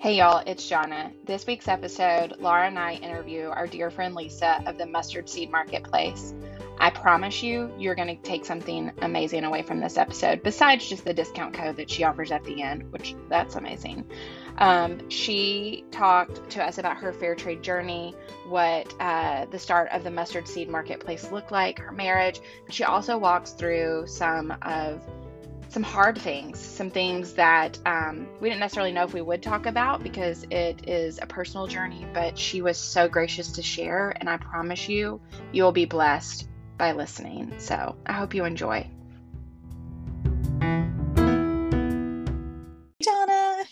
Hey y'all, it's Jonna. This week's episode, Laura and I interview our dear friend Lisa of the Mustard Seed Marketplace. I promise you, you're going to take something amazing away from this episode, besides just the discount code that she offers at the end, which that's amazing. Um, she talked to us about her fair trade journey, what uh, the start of the Mustard Seed Marketplace looked like, her marriage. She also walks through some of some hard things, some things that um, we didn't necessarily know if we would talk about because it is a personal journey, but she was so gracious to share. And I promise you, you'll be blessed by listening. So I hope you enjoy. Jonna.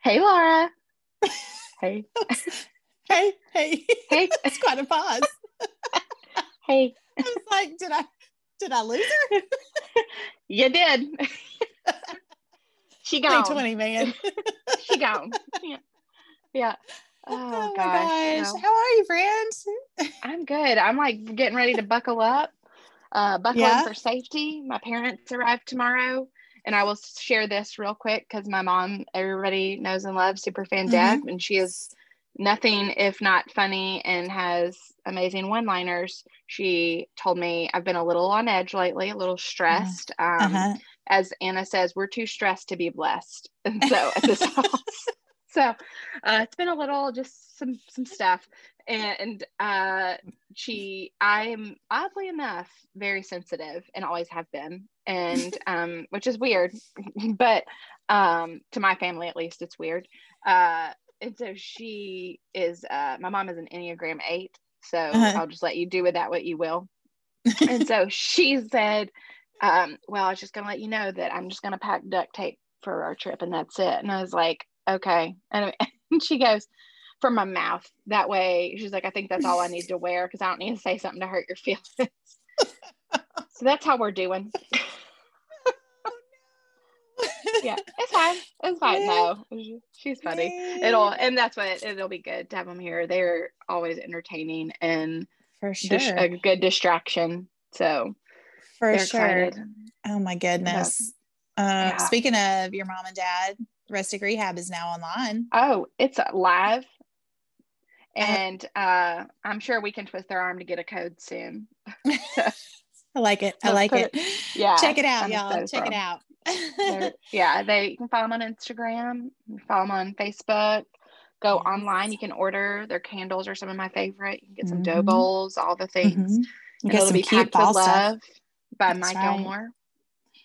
Hey, Laura. hey. hey, hey. Hey. It's quite a pause. hey. I was like, did I did I lose her? you did. she gone. 20 man. she gone. Yeah. Yeah. Oh, Oh, my gosh. gosh. no. How are you, friends? I'm good. I'm like getting ready to buckle up, uh, buckling Yeah? for safety. My parents arrive tomorrow, and I will share this real quick because my mom, everybody knows and loves Superfan Mm-hmm. Deb, and she is nothing if not funny and has amazing one-liners. She told me I've been a little on edge lately, a little stressed. Um, Uh-huh. as Anna says, we're too stressed to be blessed. And so at this house. So uh, it's been a little just some some stuff. And uh she I'm oddly enough very sensitive and always have been. And um which is weird. but um to my family at least it's weird. Uh and so she is uh my mom is an Enneagram eight. So Uh-huh. I'll just let you do with that what you will and so she said, um, Well, I was just going to let you know that I'm just going to pack duct tape for our trip and that's it. And I was like, Okay. And, and she goes, From my mouth. That way, she's like, I think that's all I need to wear because I don't need to say something to hurt your feelings. so that's how we're doing. Yeah, it's fine. It's fine. No, she's funny. It'll, and that's what it'll be good to have them here. They're always entertaining and For sure. dis- a good distraction. So For sure. excited. Oh my goodness. Uh, Yeah. Speaking of your mom and dad, Rustic Rehab is now online. Oh, it's live. And uh, I'm sure we can twist their arm to get a code soon. I like it. I like put it. Yeah. Check it out, I'm y'all. Check it out. Yeah, they you can follow them on Instagram, follow them on Facebook. Go Yes. online. You can order their candles are some of my favorite. You can get some dough Mhm. bowls, all the things. Mhm. You get some be cute packed ball with stuff. love by That's Mike right. Gilmore.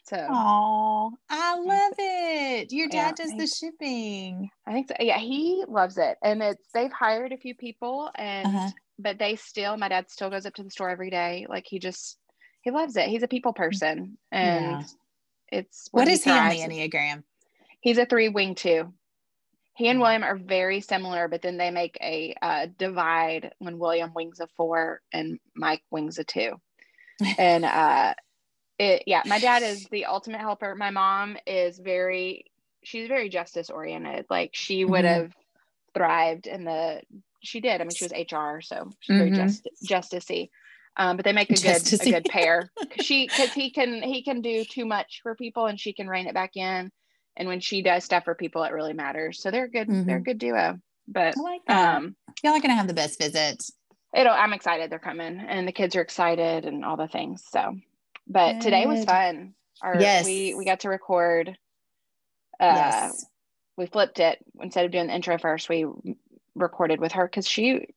So Oh, I love it. Your Yeah, dad does the shipping. I think so. Yeah, he loves it, and it's they've hired a few people, and Uh-huh. but they still. My dad still goes up to the store every day. Like he just he loves it. He's a people person, and Yeah. It's What is he on the. Enneagram? He's a three wing two. He and Mhm. William are very similar, but then they make a uh, divide when William wings a four and Mike wings a two. and uh, it yeah, my dad is the ultimate helper. My mom is very she's very justice oriented. Like she would Mhm. have thrived in the she did. I mean, she was HR, so she's very Mhm. just justicey. Um, but they make a good a good pair. 'Cause she because he can he can do too much for people and she can rein it back in. And when she does stuff for people, it really matters. So they're good. They're a Mhm. good duo. But I like that. um, Y'all are gonna have the best visits. it'll. I'm excited they're coming, and the kids are excited and all the things. So, but today was fun. Our, Yes. we we got to record. Uh, yes. we flipped it instead of doing the intro first. We recorded with her because she,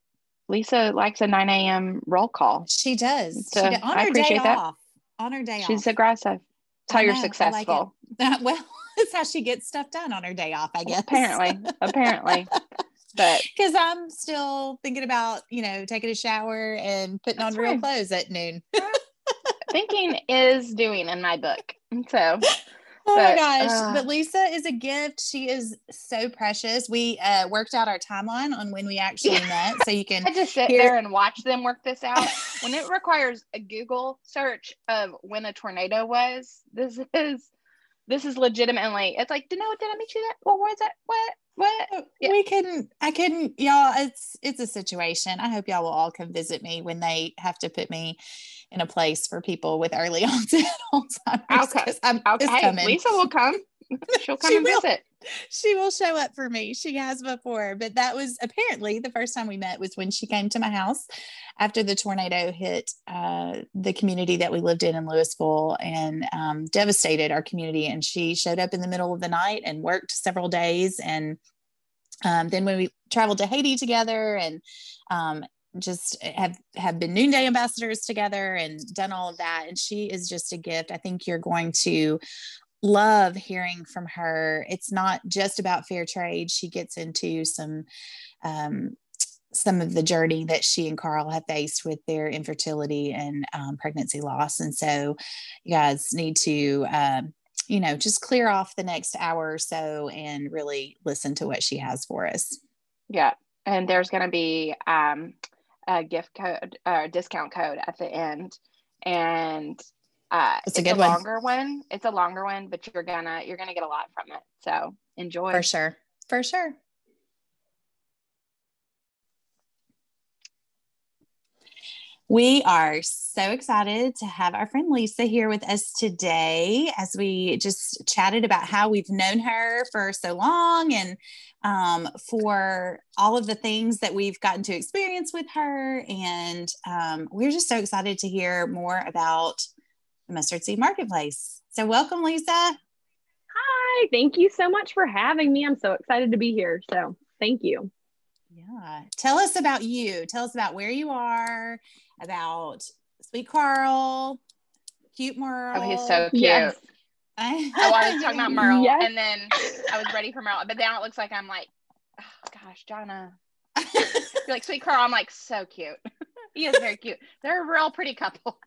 Lisa, likes a 9 a.m. roll call. She does. So, she. On I her day appreciate that. off. On her day She's off. She's aggressive. That's how you're I like successful. well, it's how she gets stuff done on her day off, I guess. Apparently, apparently. But Because I'm still thinking about, you know, taking a shower and putting That's on real clothes at noon. thinking is doing in my book. So Oh my gosh. uh, but Lisa is a gift. She is so precious. We uh, worked out our timeline on when we actually Yeah. met. So you can I just sit Here- there and watch them work this out. when it requires a Google search of when a tornado was, this is this is legitimately. It's like, did no, did I meet you that? What was that? What? What? Yeah. we couldn't i couldn't y'all it's it's a situation i hope y'all will all come visit me when they have to put me in a place for people with early onset alzheimer's Okay. I'm, Okay, it's coming Lisa will come. She'll come She and will. visit. she will show up for me. She has before, but that was apparently the first time we met was when she came to my house after the tornado hit uh, the community that we lived in in Louisville and um, devastated our community. And she showed up in the middle of the night and worked several days. And um, then when we traveled to Haiti together and um, just have have been noonday ambassadors together and done all of that and she is just a gift i think you're going to love hearing from her. It's not just about fair trade. She gets into some um, some of the journey that she and Carl have faced with their infertility and um, pregnancy loss. And so, you guys need to, um, you know, just clear off the next hour or so and really listen to what she has for us. Yeah, and there's going to be um, a gift code or discount code at the end, and uh, it's, it's a, a longer one. It's a longer one, but you're gonna you're gonna get a lot from it. So enjoy for sure. For sure. We are so excited to have our friend Lisa here with us today as we just chatted about how we've known her for so long and um, for all of the things that we've gotten to experience with her. And um, we're just so excited to hear more about the Mustard Seed Marketplace. So, welcome, Lisa. Hi, thank you so much for having me. I'm so excited to be here. So, thank you. Yeah. Tell us about you. Tell us about where you are, about Sweet Carl, cute Merle. Oh, he's so cute. Yes. I, oh, I was talking about Merle, yes. and then I was ready for Merle, but now it looks like I'm like, oh, gosh, Jonna. You're like Sweet Carl. I'm like so cute. he is very cute. They're a real pretty couple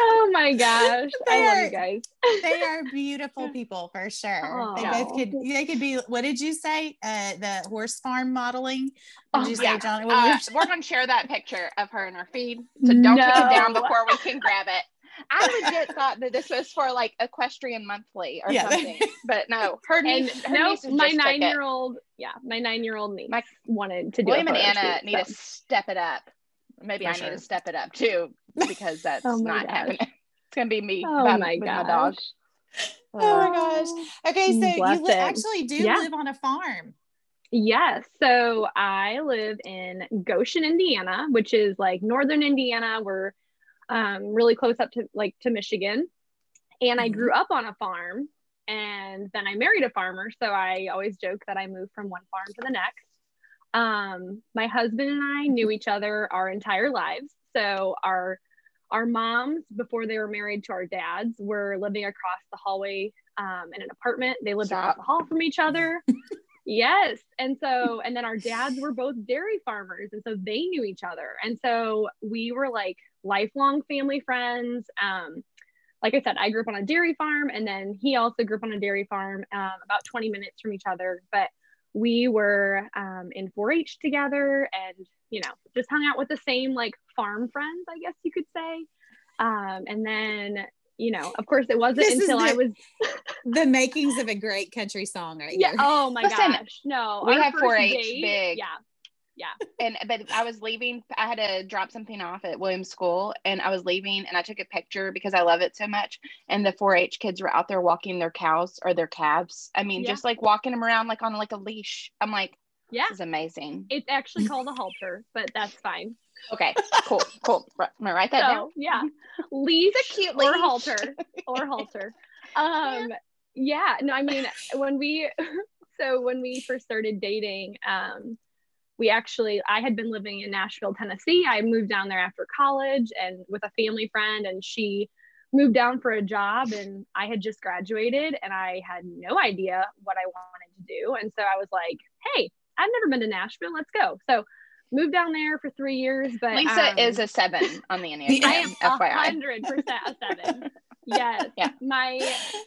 oh my gosh. I love you guys. they are beautiful people for sure. Oh, they both could they could be what did you say? Uh the horse farm modeling? What did oh, you say, yeah. John? Uh, we're gonna share that picture of her in our feed. So don't no. take it down before we can grab it. I legit thought that this was for like Equestrian Monthly or yeah. something, but no. Her and her no, my nine year old, yeah, my nine year old niece my, wanted to do. It. William and Anna shoot, need so. to step it up. Maybe For I sure. need to step it up too because that's oh not gosh. happening. It's gonna be me. Oh by, my gosh. My dog. Oh my oh. gosh. Okay, so Bless you li- actually do yeah. live on a farm. Yes. So I live in Goshen, Indiana, which is like northern Indiana. We're um, really close up to like to Michigan. And I grew mm-hmm. up on a farm and then I married a farmer. So I always joke that I moved from one farm to the next. Um, my husband and I knew each other our entire lives. So our our moms, before they were married to our dads, were living across the hallway um, in an apartment. They lived Stop. across the hall from each other. yes. And so, and then our dads were both dairy farmers. And so they knew each other. And so we were like lifelong family friends. Um, like I said, I grew up on a dairy farm, and then he also grew up on a dairy farm um, about 20 minutes from each other. But we were um, in 4-H together and you know just hung out with the same like farm friends i guess you could say. Um, and then you know of course it wasn't this until the, i was the makings of a great country song right yeah. oh my Listen, gosh. No we have 4-H date, big. Yeah yeah. And but i was leaving i had to drop something off at williams school and i was leaving and i took a picture because i love it so much and the 4-h kids were out there walking their cows or their calves. I mean yeah. just like walking them around like on like a leash. I'm like yeah. This is amazing. It's actually called a halter but that's fine. Okay cool cool. I'm gonna write that so, down? yeah. Leash a cute leash. or halter or halter. Um yeah no i mean when we so when we first started dating um we actually i had been living in nashville tennessee. I moved down there after college and with a family friend and she moved down for a job and i had just graduated and i had no idea what i wanted to do. And so i was like hey i've never been to nashville let's go. So moved down there for three years but lisa um, is a seven on the enneagram i am a hundred percent a seven. Yes. Yeah. My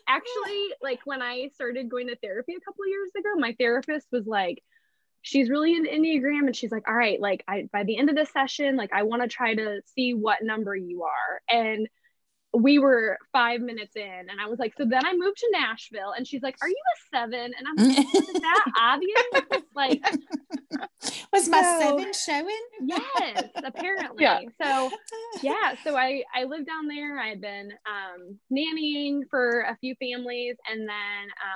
actually like when i started going to therapy a couple of years ago my therapist was like she's really an enneagram and she's like all right like i by the end of this session like i want to try to see what number you are and we were five minutes in and I was like, so then I moved to Nashville and she's like, are you a seven? And I'm like, is that obvious? like, was my so, seven showing? Yes, apparently. Yeah. So yeah, so I, I lived down there. I had been um, nannying for a few families. And then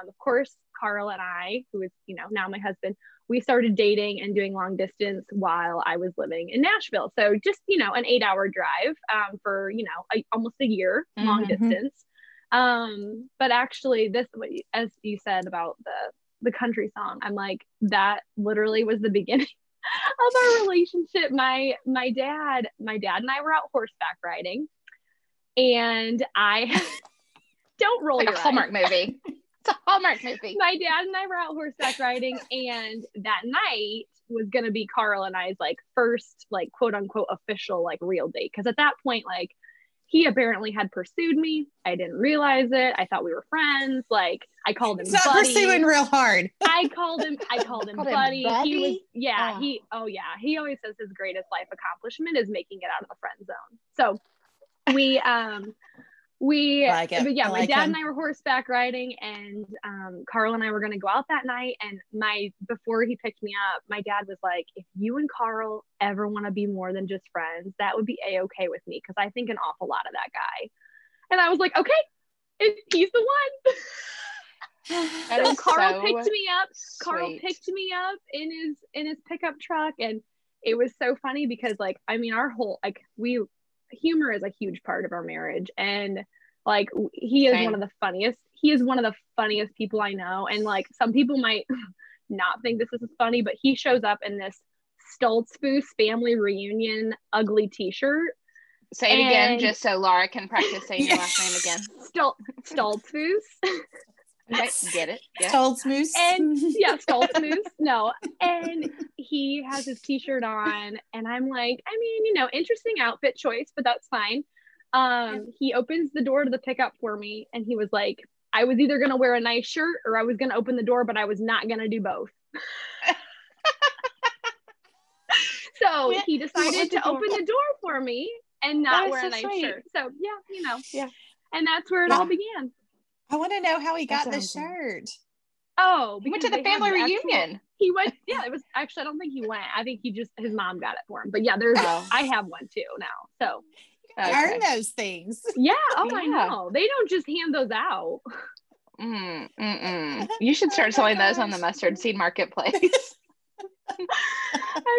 um, of course, Carl and I, who is, you know, now my husband, we started dating and doing long distance while I was living in Nashville. So just, you know, an eight hour drive um, for, you know, a, almost a year long Mhm. distance. Um, but actually this, as you said about the, the country song, I'm like, that literally was the beginning of our relationship. My, my dad, my dad and I were out horseback riding and I don't roll Like your a Hallmark movie. It's a Hallmark movie. my dad and I were out horseback riding, and that night was gonna be Carl and I's like first like quote unquote official like real date. Because at that point, like he apparently had pursued me. I didn't realize it. I thought we were friends. Like I called him It's not buddy. pursuing real hard. I called him. I called him Called him buddy. He was yeah. Oh. He oh yeah. He always says his greatest life accomplishment is making it out of the friend zone. So we um we like it. but yeah, I my dad him. and I were horseback riding, and um, Carl and I were going to go out that night. And my before he picked me up, my dad was like, "If you and Carl ever want to be more than just friends, that would be a okay with me because I think an awful lot of that guy." And I was like, "Okay, it, he's the one." That so Carl so picked me up. Carl picked me up in his in his pickup truck, and it was so funny because like I mean, our whole like we humor is a huge part of our marriage, and like he is Same. one of the funniest. He is one of the funniest people I know, and like some people might not think this is funny, but he shows up in this Stoltzfus family reunion ugly T-shirt. Say it again, just so Laura can practice saying your last name again. Stol Stoltzfus. Okay, get it? Yeah. Moose. and yeah, Stoltzfus. No, and he has his t-shirt on, and I'm like, I mean, you know, interesting outfit choice, but that's fine. Um, he opens the door to the pickup for me, and he was like, I was either gonna wear a nice shirt or I was gonna open the door, but I was not gonna do both. so Yeah, he decided to open the door for me and not wear so a nice sweet. shirt. So yeah, you know, Yeah. and that's where it Yeah. all began. I want to know how he got the shirt. Oh, He went to the they have family actual- reunion. he went yeah it was actually i don't think he went i think he just his mom got it for him but yeah there's Oh. i have one too now so Okay. Earn those things. yeah oh i know they don't just hand those out Mm, mm-mm. You should start selling those on the mustard seed marketplace. i'm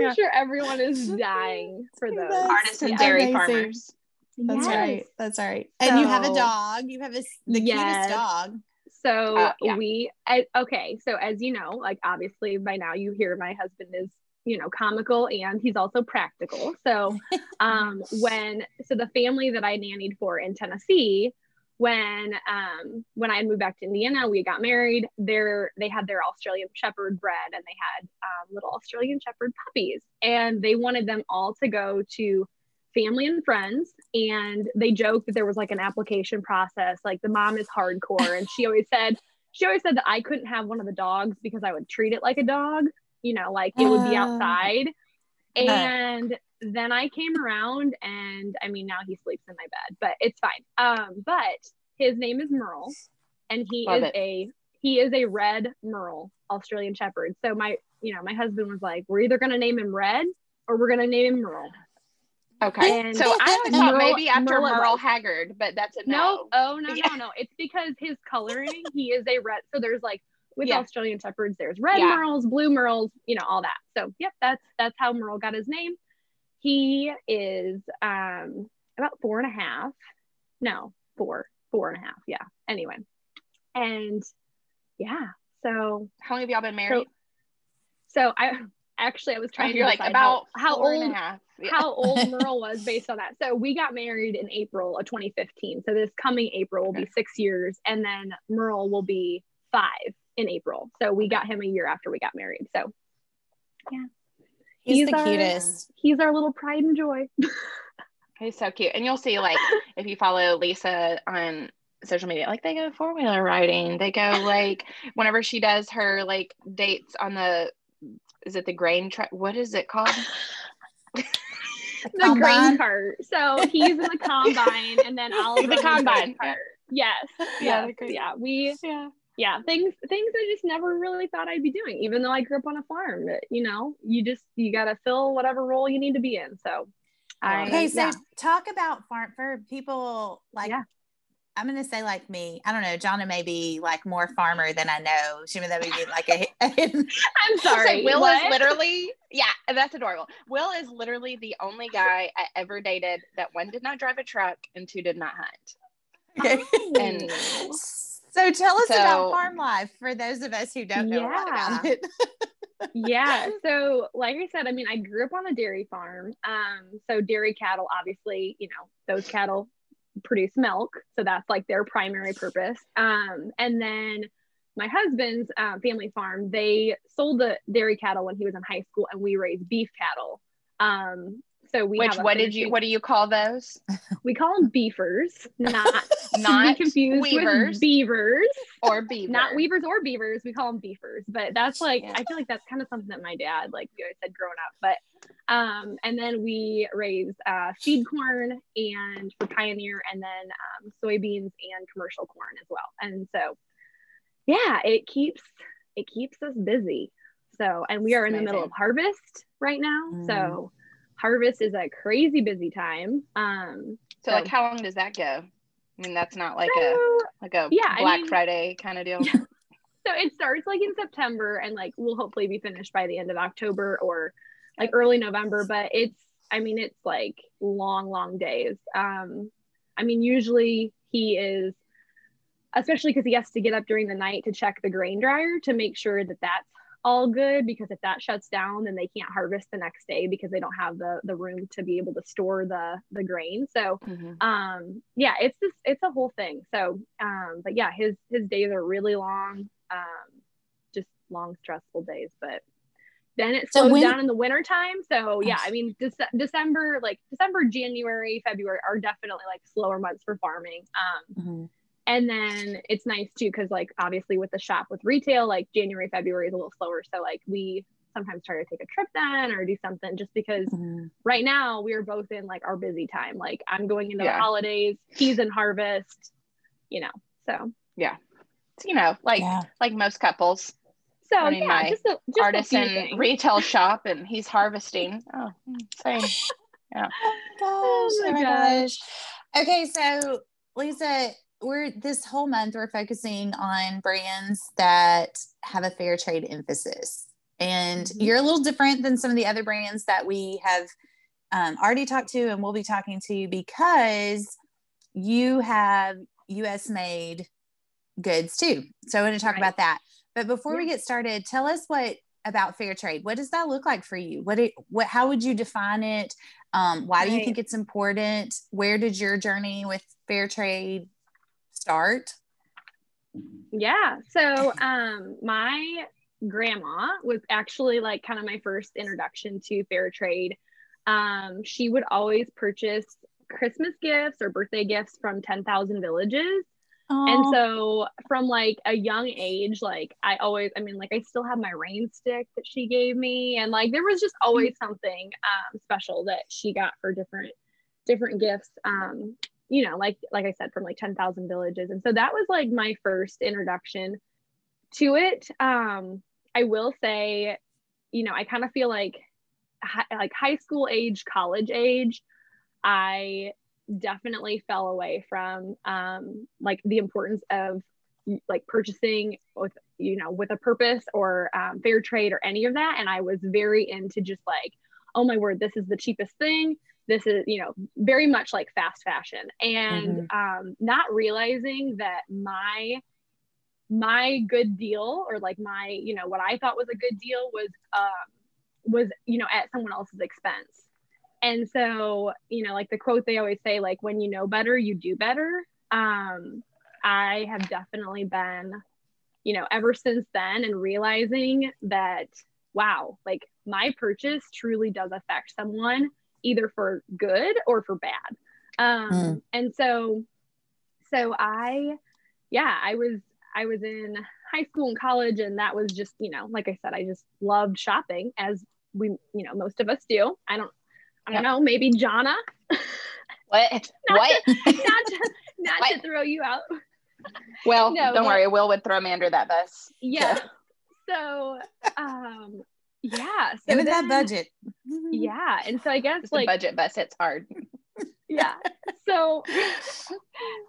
Yeah. sure everyone is dying for those Artisan Yeah. dairy amazing. farmers. That's Yes. right. That's right. And you have a dog. You have a, the Yes. cutest dog. so Uh, yeah. we I, okay so as you know like obviously by now you hear my husband is you know comical and he's also practical so um when so the family that i nannied for in tennessee when um when i moved back to indiana we got married there they had their australian shepherd bred and they had um, little australian shepherd puppies and they wanted them all to go to family and friends and they joked that there was like an application process like the mom is hardcore and she always said she always said that i couldn't have one of the dogs because i would treat it like a dog you know like it would be Oh. outside. And then i came around and i mean now he sleeps in my bed but it's fine. Um but his name is merle and he Love is it. a he is a red merle australian shepherd. So my you know my husband was like we're either going to name him red or we're going to name him merle Okay. And- so I always thought Merle- maybe after Merle Merle. Haggard, but that's a No, no. oh no, Yeah. no, no. It's because his coloring, he is a red. So there's like with Yeah. Australian Shepherds, there's red Yeah. merles, blue merles, you know, all that. So yep, that's that's how Merle got his name. He is um about four and a half. No, four, four and a half. Yeah. Anyway. And yeah, so How long have y'all been married? so I actually I was oh, trying to You're like about how, how old and a half. Yeah. how old Merle was based on that. So we got married in April of 2015. So this coming April will be six years, and then Merle will be five in April. So we got him a year after we got married. So He's, He's the our- cutest. he's our little pride and joy. He's so cute. And you'll see, like, if you follow Lisa on social media, like, they go four wheeler riding. They go, like, whenever she does her, like, dates on the, is it the grain truck? What is it called? The Combine. grain cart. So he's in the combine, and then I'll The combine, cart. Yes, Yeah, yes, yeah. We Yeah. yeah things things I just never really thought I'd be doing, even though I grew up on a farm. You know, you just you got to fill whatever role you need to be in. So I um, Okay, so yeah. talk about farm for people like Yeah. I'm gonna say like me. I don't know. Jonna may be like more farmer than I know. She that would be like a. I'm sorry. So Will what? is literally yeah, that's adorable. Will is literally the only guy I ever dated that one did not drive a truck and two did not hunt. Okay. And so tell us So- about farm life for those of us who don't know a lot about it. yeah so like i said i mean i grew up on a dairy farm um so dairy cattle obviously you know those cattle produce milk so that's like their primary purpose um and then my husband's uh, family farm they sold the dairy cattle when he was in high school and we raised beef cattle um so we which what did you what do you call those? we call them beefers not Not be confused weavers with beavers or beavers, not weavers or beavers. We call them beefers, but that's like Yeah. I feel like that's kind of something that my dad like always said growing up. But um, and then we raise uh, seed corn and for Pioneer, and then um, soybeans and commercial corn as well. And so, yeah, it keeps it keeps us busy. So, and we are in the middle of harvest right now. Mm. So, harvest is a crazy busy time. Um, so like how long does that go? I mean that's not like a like a Yeah, I Black mean- Friday kind of deal. so it starts like in September and like we'll hopefully be finished by the end of October or like early November, but it's I mean it's like long long days. Um I mean usually he is especially cuz he has to get up during the night to check the grain dryer to make sure that that's all good because if that shuts down then they can't harvest the next day because they don't have the the room to be able to store the the grain. So Mhm. um yeah it's just it's a whole thing so um but yeah his his days are really long um just long stressful days but then it So slows when- down in the winter time so yeah i mean Dece- december like december january february are definitely like slower months for farming um Mhm. and then it's nice too because like obviously with the shop with retail like january february is a little slower so like we sometimes try to take a trip then or do something just because Mhm. right now we're both in like our busy time. Like I'm going into Yeah. the holidays, he's in harvest, you know. So yeah. you know, like yeah. like most couples, so I yeah, my just a just a few artisan retail shop and he's harvesting. Oh, same. Gosh, Oh my oh my gosh. gosh. Okay, so Lisa, we're this whole month we're focusing on brands that have a fair trade emphasis. And Mhm. you're a little different than some of the other brands that we have um, already talked to and we'll be talking to because you have US made goods too. So I want to talk Right. about that. But before we get started, tell us what about fair trade. What does that look like for you? What it, what how would you define it? Um, why do you think it's important? Where did your journey with fair trade start? Yeah. So um my grandma was actually like kind of my first introduction to fair trade. Um she would always purchase Christmas gifts or birthday gifts from 10,000 villages. And so from like a young age, like I always, I mean, like I still have my rain stick that she gave me. And like there was just always something um, special that she got for different, different gifts. Um, you know, like, like I said, from like 10,000 villages. And so that was like my first introduction to it. Um, I will say, you know, I kind of feel like, hi- like high school age, college age, I definitely fell away from um like the importance of like purchasing with you know with a purpose or um, fair trade or any of that. And i was very into just like oh my word this is the cheapest thing. This is you know very much like fast fashion. And um not realizing that my my good deal or like my you know what i thought was a good deal was um was you know at someone else's expense and so you know like the quote they always say like when you know better you do better. Um i have definitely been you know ever since then and realizing that wow like my purchase truly does affect someone either for good or for bad. Um Mm. and so so i yeah i was i was in high school and college and that was just you know like i said i just loved shopping as we you know most of us do. I don't i don't know maybe Jonna. What? what? not to not to throw you out Well, No, don't but- worry. Will would throw me under that bus. yeah so um yeah so Give it that budget. yeah and so i guess It's the like budget bus. It's hard. yeah. So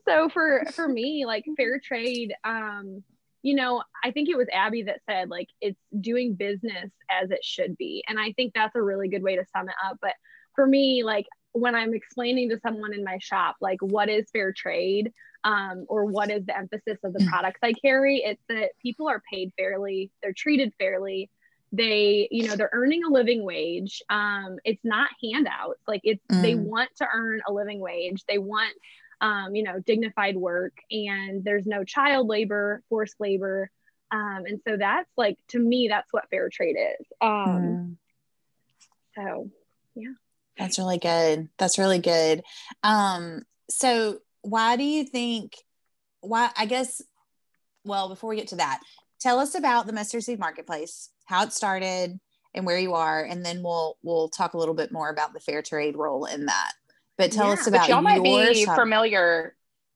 so for for me, like fair trade, um, you know, I think it was Abby that said like it's doing business as it should be. And I think that's a really good way to sum it up. But for me, like when I'm explaining to someone in my shop, like what is fair trade, um, or what is the emphasis of the mm. products I carry, it's that people are paid fairly, they're treated fairly, they you know they're earning a living wage um it's not handouts like it's mm. they want to earn a living wage they want um you know dignified work and there's no child labor forced labor um and so that's like to me that's what fair trade is um mm. so yeah that's really good. That's really good. Um so why do you think why i guess well before we get to that tell us about the mustard seed marketplace how it started and where you are and then we'll we'll talk a little bit more about the fair trade role in that. But tell yeah, us about y'all might be shop. familiar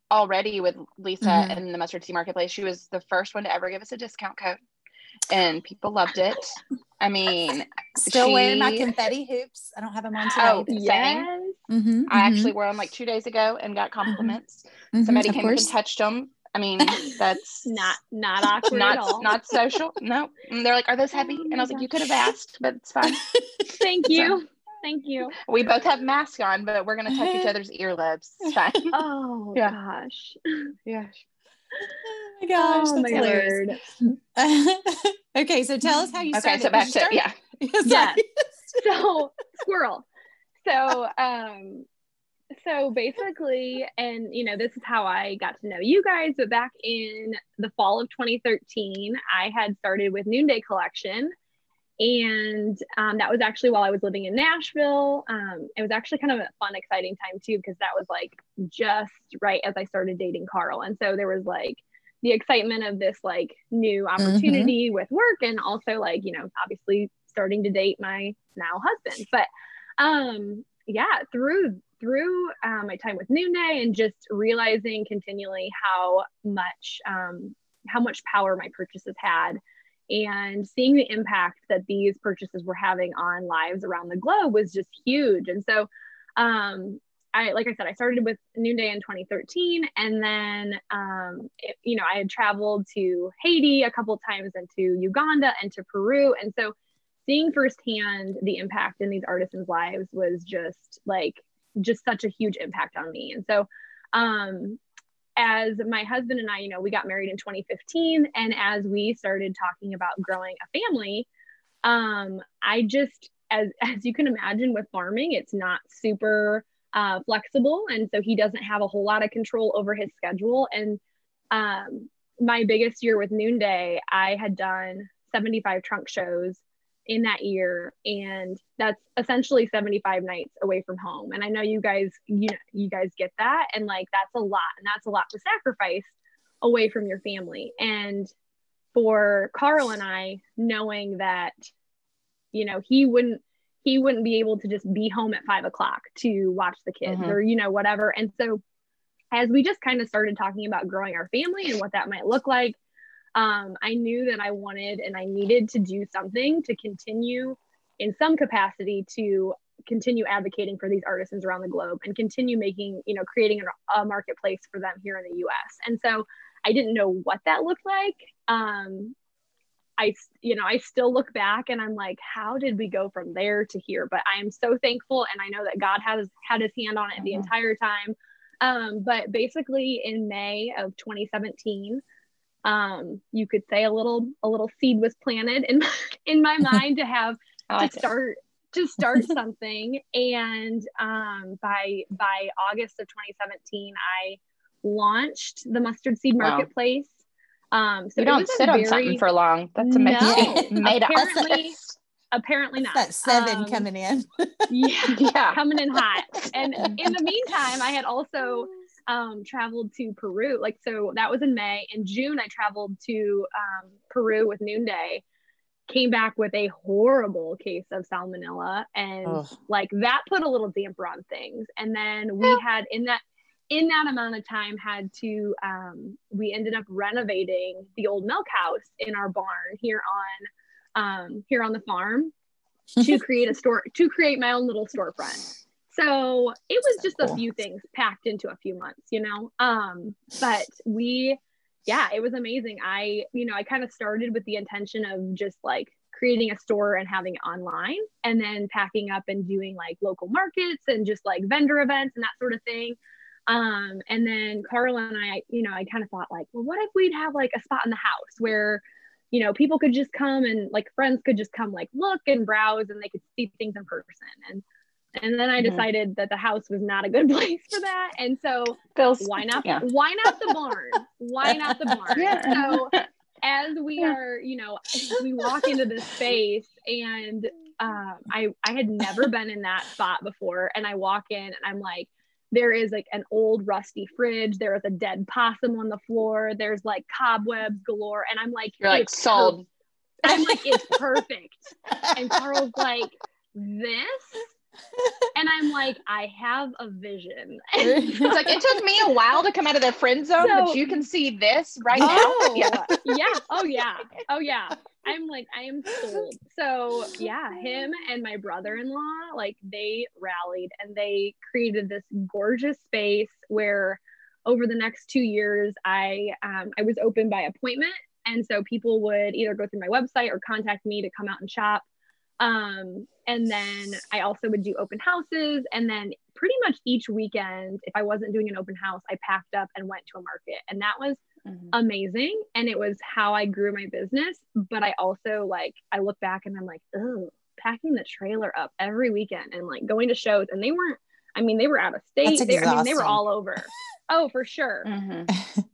already with lisa mm-hmm. in the mustard seed marketplace. She was the first one to ever give us a discount code and people loved it i mean still she... wearing my confetti hoops i don't have them on today oh yes. Mm-hmm, i mm-hmm. actually wore them like two days ago and got mm-hmm. compliments somebody came and touched them I mean, that's not not awkward not, at all. Not social. No. And they're like, "Are those heavy?" Oh and I was gosh. like, "You could have asked, but it's fine." Thank you. So, Thank you. We both have masks on, but we're gonna touch each other's earlobes. It's fine. Oh yeah. gosh. Yeah. Oh my gosh, oh, that's hilarious. okay, so tell us how you started. Okay, so back to yeah. yeah. so squirrel. So um so basically, and you know, this is how I got to know you guys. But back in the fall of 2013, I had started with Noonday Collection. And um, that was actually while I was living in Nashville. Um, it was actually kind of a fun, exciting time too, because that was like just right as I started dating Carl. And so there was like the excitement of this like new mm-hmm. opportunity mm-hmm. with work and also like, you know, obviously starting to date my now husband. But um yeah, through through um, my time with Noonday and just realizing continually how much um, how much power my purchases had and seeing the impact that these purchases were having on lives around the globe was just huge and so um, I, like I said, I started with Noonday in 2013, and then, um, it, you know, I had traveled to Haiti a couple times, and to Uganda and to Peru, and so seeing firsthand the impact in these artisans' lives was just like just such a huge impact on me. And so, um, as my husband and I, you know, we got married in 2015, and as we started talking about growing a family, um, I just, as as you can imagine, with farming, it's not super uh, flexible, and so he doesn't have a whole lot of control over his schedule. And um, my biggest year with Noonday, I had done 75 trunk shows in that year and that's essentially 75 nights away from home. And i know you guys you know you guys get that and like that's a lot and that's a lot to sacrifice away from your family. And for carl and i knowing that you know he wouldn't he wouldn't be able to just be home at five o'clock to watch the kids mm-hmm. or you know whatever. And so as we just kind of started talking about growing our family and what that might look like um, I knew that I wanted and I needed to do something to continue in some capacity to continue advocating for these artisans around the globe and continue making, you know, creating a, a marketplace for them here in the US. And so I didn't know what that looked like. Um, I, you know, I still look back and I'm like, how did we go from there to here? But I am so thankful. And I know that God has had his hand on it the mm-hmm. entire time. Um, but basically in May of 2017, um, you could say a little a little seed was planted in in my mind to have like to start it. to start something. And um, by by august of 2017 i launched the mustard seed marketplace. Wow. um so you don't sit very, on something for long. That's amazing. No, made apparently apparently not. That seven um, coming in. yeah yeah. coming in hot. And in the meantime i had also um, traveled to Peru. Like, so that was in May. In June, I traveled to um, Peru with Noonday, came back with a horrible case of salmonella. And Ugh. like that put a little damper on things. And then we had in that, in that amount of time had to um, we ended up renovating the old milk house in our barn here on um, here on the farm to create a store to create my own little storefront so it was So just cool. a few things packed into a few months you know? Um but we yeah it was amazing. I you know i kind of started with the intention of just like creating a store and having it online and then packing up and doing like local markets and just like vendor events and that sort of thing. Um and then carla and i you know i kind of thought like well what if we'd have like a spot in the house where you know people could just come and like friends could just come like look and browse and they could see things in person. And and then i Mhm. decided that the house was not a good place for that and so Feels why not Yeah. why not the barn why not the barn Yeah. so as we are you know we walk into this space and um, I I had never been in that spot before, and I walk in and I'm like, there is like an old rusty fridge. There is a dead possum on the floor. There's like cobwebs galore, and I'm like, You're like sold. per-" I'm like, it's perfect. And Carl's like, this, and I'm like, I have a vision. It's like it took me a while to come out of the friend zone, So- but you can see this right Oh. now. Yeah. yeah. Oh yeah. Oh yeah. I'm like, I am sold. So yeah, him and my brother-in-law, like they rallied and they created this gorgeous space where over the next two years, I um, I was open by appointment. And so people would either go through my website or contact me to come out and shop. Um, and then I also would do open houses. And then pretty much each weekend, if I wasn't doing an open house, I packed up and went to a market. And that was Mhm. amazing and it was how I grew my business. But I also like I look back and I'm like, oh, packing the trailer up every weekend and like going to shows and they weren't I mean they were out of state. They, I mean they were all over. oh, for sure. Mhm.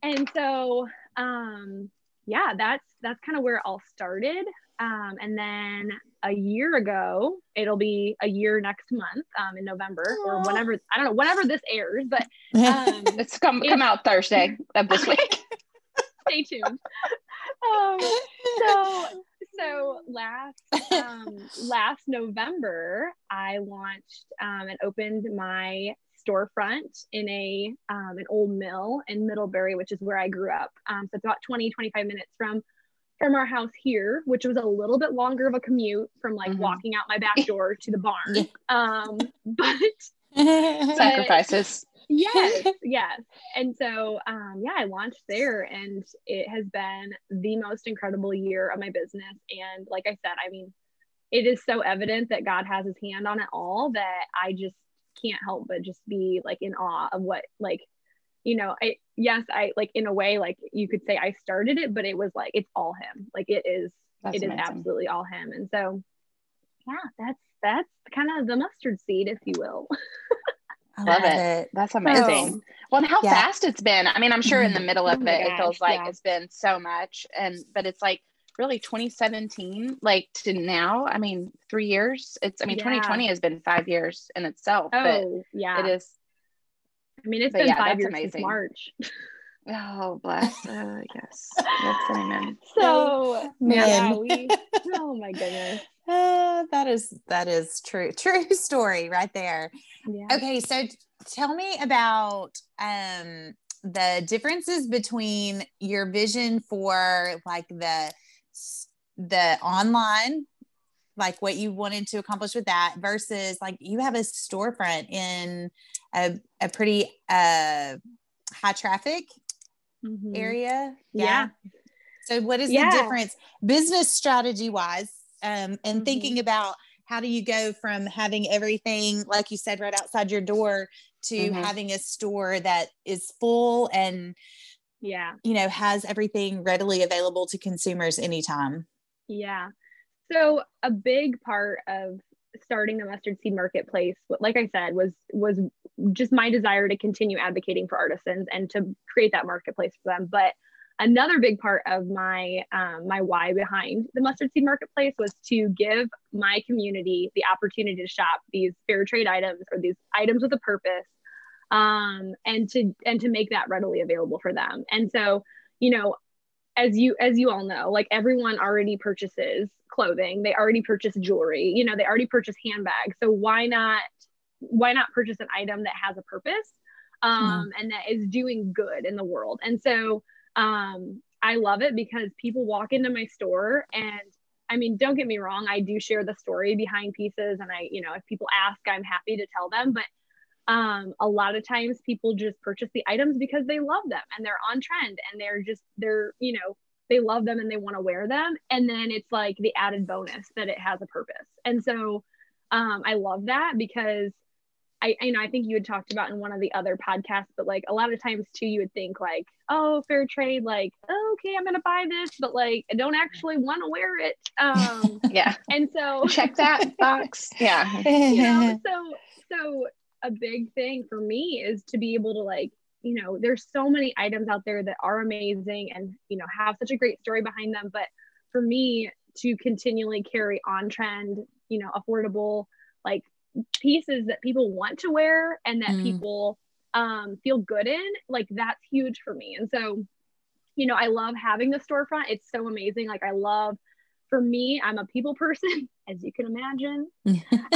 And so um yeah, that's that's kind of where it all started. Um and then a year ago, it'll be a year next month, um in November or Aw. whenever I don't know, whenever this airs, but um It's come come out Thursday of this week. stay tuned. Um, so so last um, last November, I launched um, and opened my storefront in a um, an old mill in Middlebury, which is where I grew up. Um, so it's about 20, 25 minutes from from our house here, which was a little bit longer of a commute from like Mhm. walking out my back door to the barn. Um, but Sacrifices. yes yes and so um yeah i launched there and it has been the most incredible year of my business and like i said i mean it is so evident that god has his hand on it all that i just can't help but just be like in awe of what like you know i yes i like in a way like you could say i started it but it was like it's all him like it is That's it is amazing. absolutely all him and so yeah that's that's kind of the mustard seed if you will I Love it. That's amazing. Well, and how Yeah. fast it's been. I mean, I'm sure in the mm-hmm. middle Oh of my it, it feels like yeah. it's been so much. And but it's like really 2017, like to now. I mean, three years. It's I mean, Yeah. 2020 has been five years in itself. But oh yeah it is. I mean, it's But been yeah, five years amazing. since March. Oh, bless. Uh, yes. Yes, amen. So Man. yeah, we. Oh my goodness. Uh, that is that is true. True story right there. Yeah. Okay, so t- tell me about um the differences between your vision for like the the online like what you wanted to accomplish with that versus like you have a storefront in a, a pretty uh high traffic Mhm. area Yeah. so what is Yeah. the difference business strategy wise um, and Mhm. thinking about how do you go from having everything like you said right outside your door to Mhm. having a store that is full and Yeah. you know has everything readily available to consumers anytime Yeah. So a big part of starting the mustard seed marketplace, like I said, was was just my desire to continue advocating for artisans and to create that marketplace for them. But another big part of my um, my why behind the mustard seed marketplace was to give my community the opportunity to shop these fair trade items or these items with a purpose um, and to and to make that readily available for them and so you know as you as you all know like everyone already purchases clothing. They already purchase jewelry you know they already purchase handbags. So why not why not purchase an item that has a purpose um, and that is doing good in the world? And so um, i love it because people walk into my store and I mean, don't get me wrong, I do share the story behind pieces and I, you know, if people ask, I'm happy to tell them, but um a lot of times people just purchase the items because they love them and they're on trend and they're just they're, you know, they love them and they want to wear them and then it's like the added bonus that it has a purpose. And so um I love that because I, you know, I think you had talked about in one of the other podcasts, but like a lot of times too, you would think like, oh, fair trade, like, oh, okay, I'm gonna buy this, but like, I don't actually want to wear it. Um, yeah. And so check that box. Yeah. you know, so so a big thing for me is to be able to like, you know, there's so many items out there that are amazing and you know have such a great story behind them, but for me to continually carry on trend, you know, affordable like pieces that people want to wear and that mm. people um, feel good in, like that's huge for me. And so, you know, I love having the storefront. It's so amazing. Like I love, for me, I'm a people person, as you can imagine.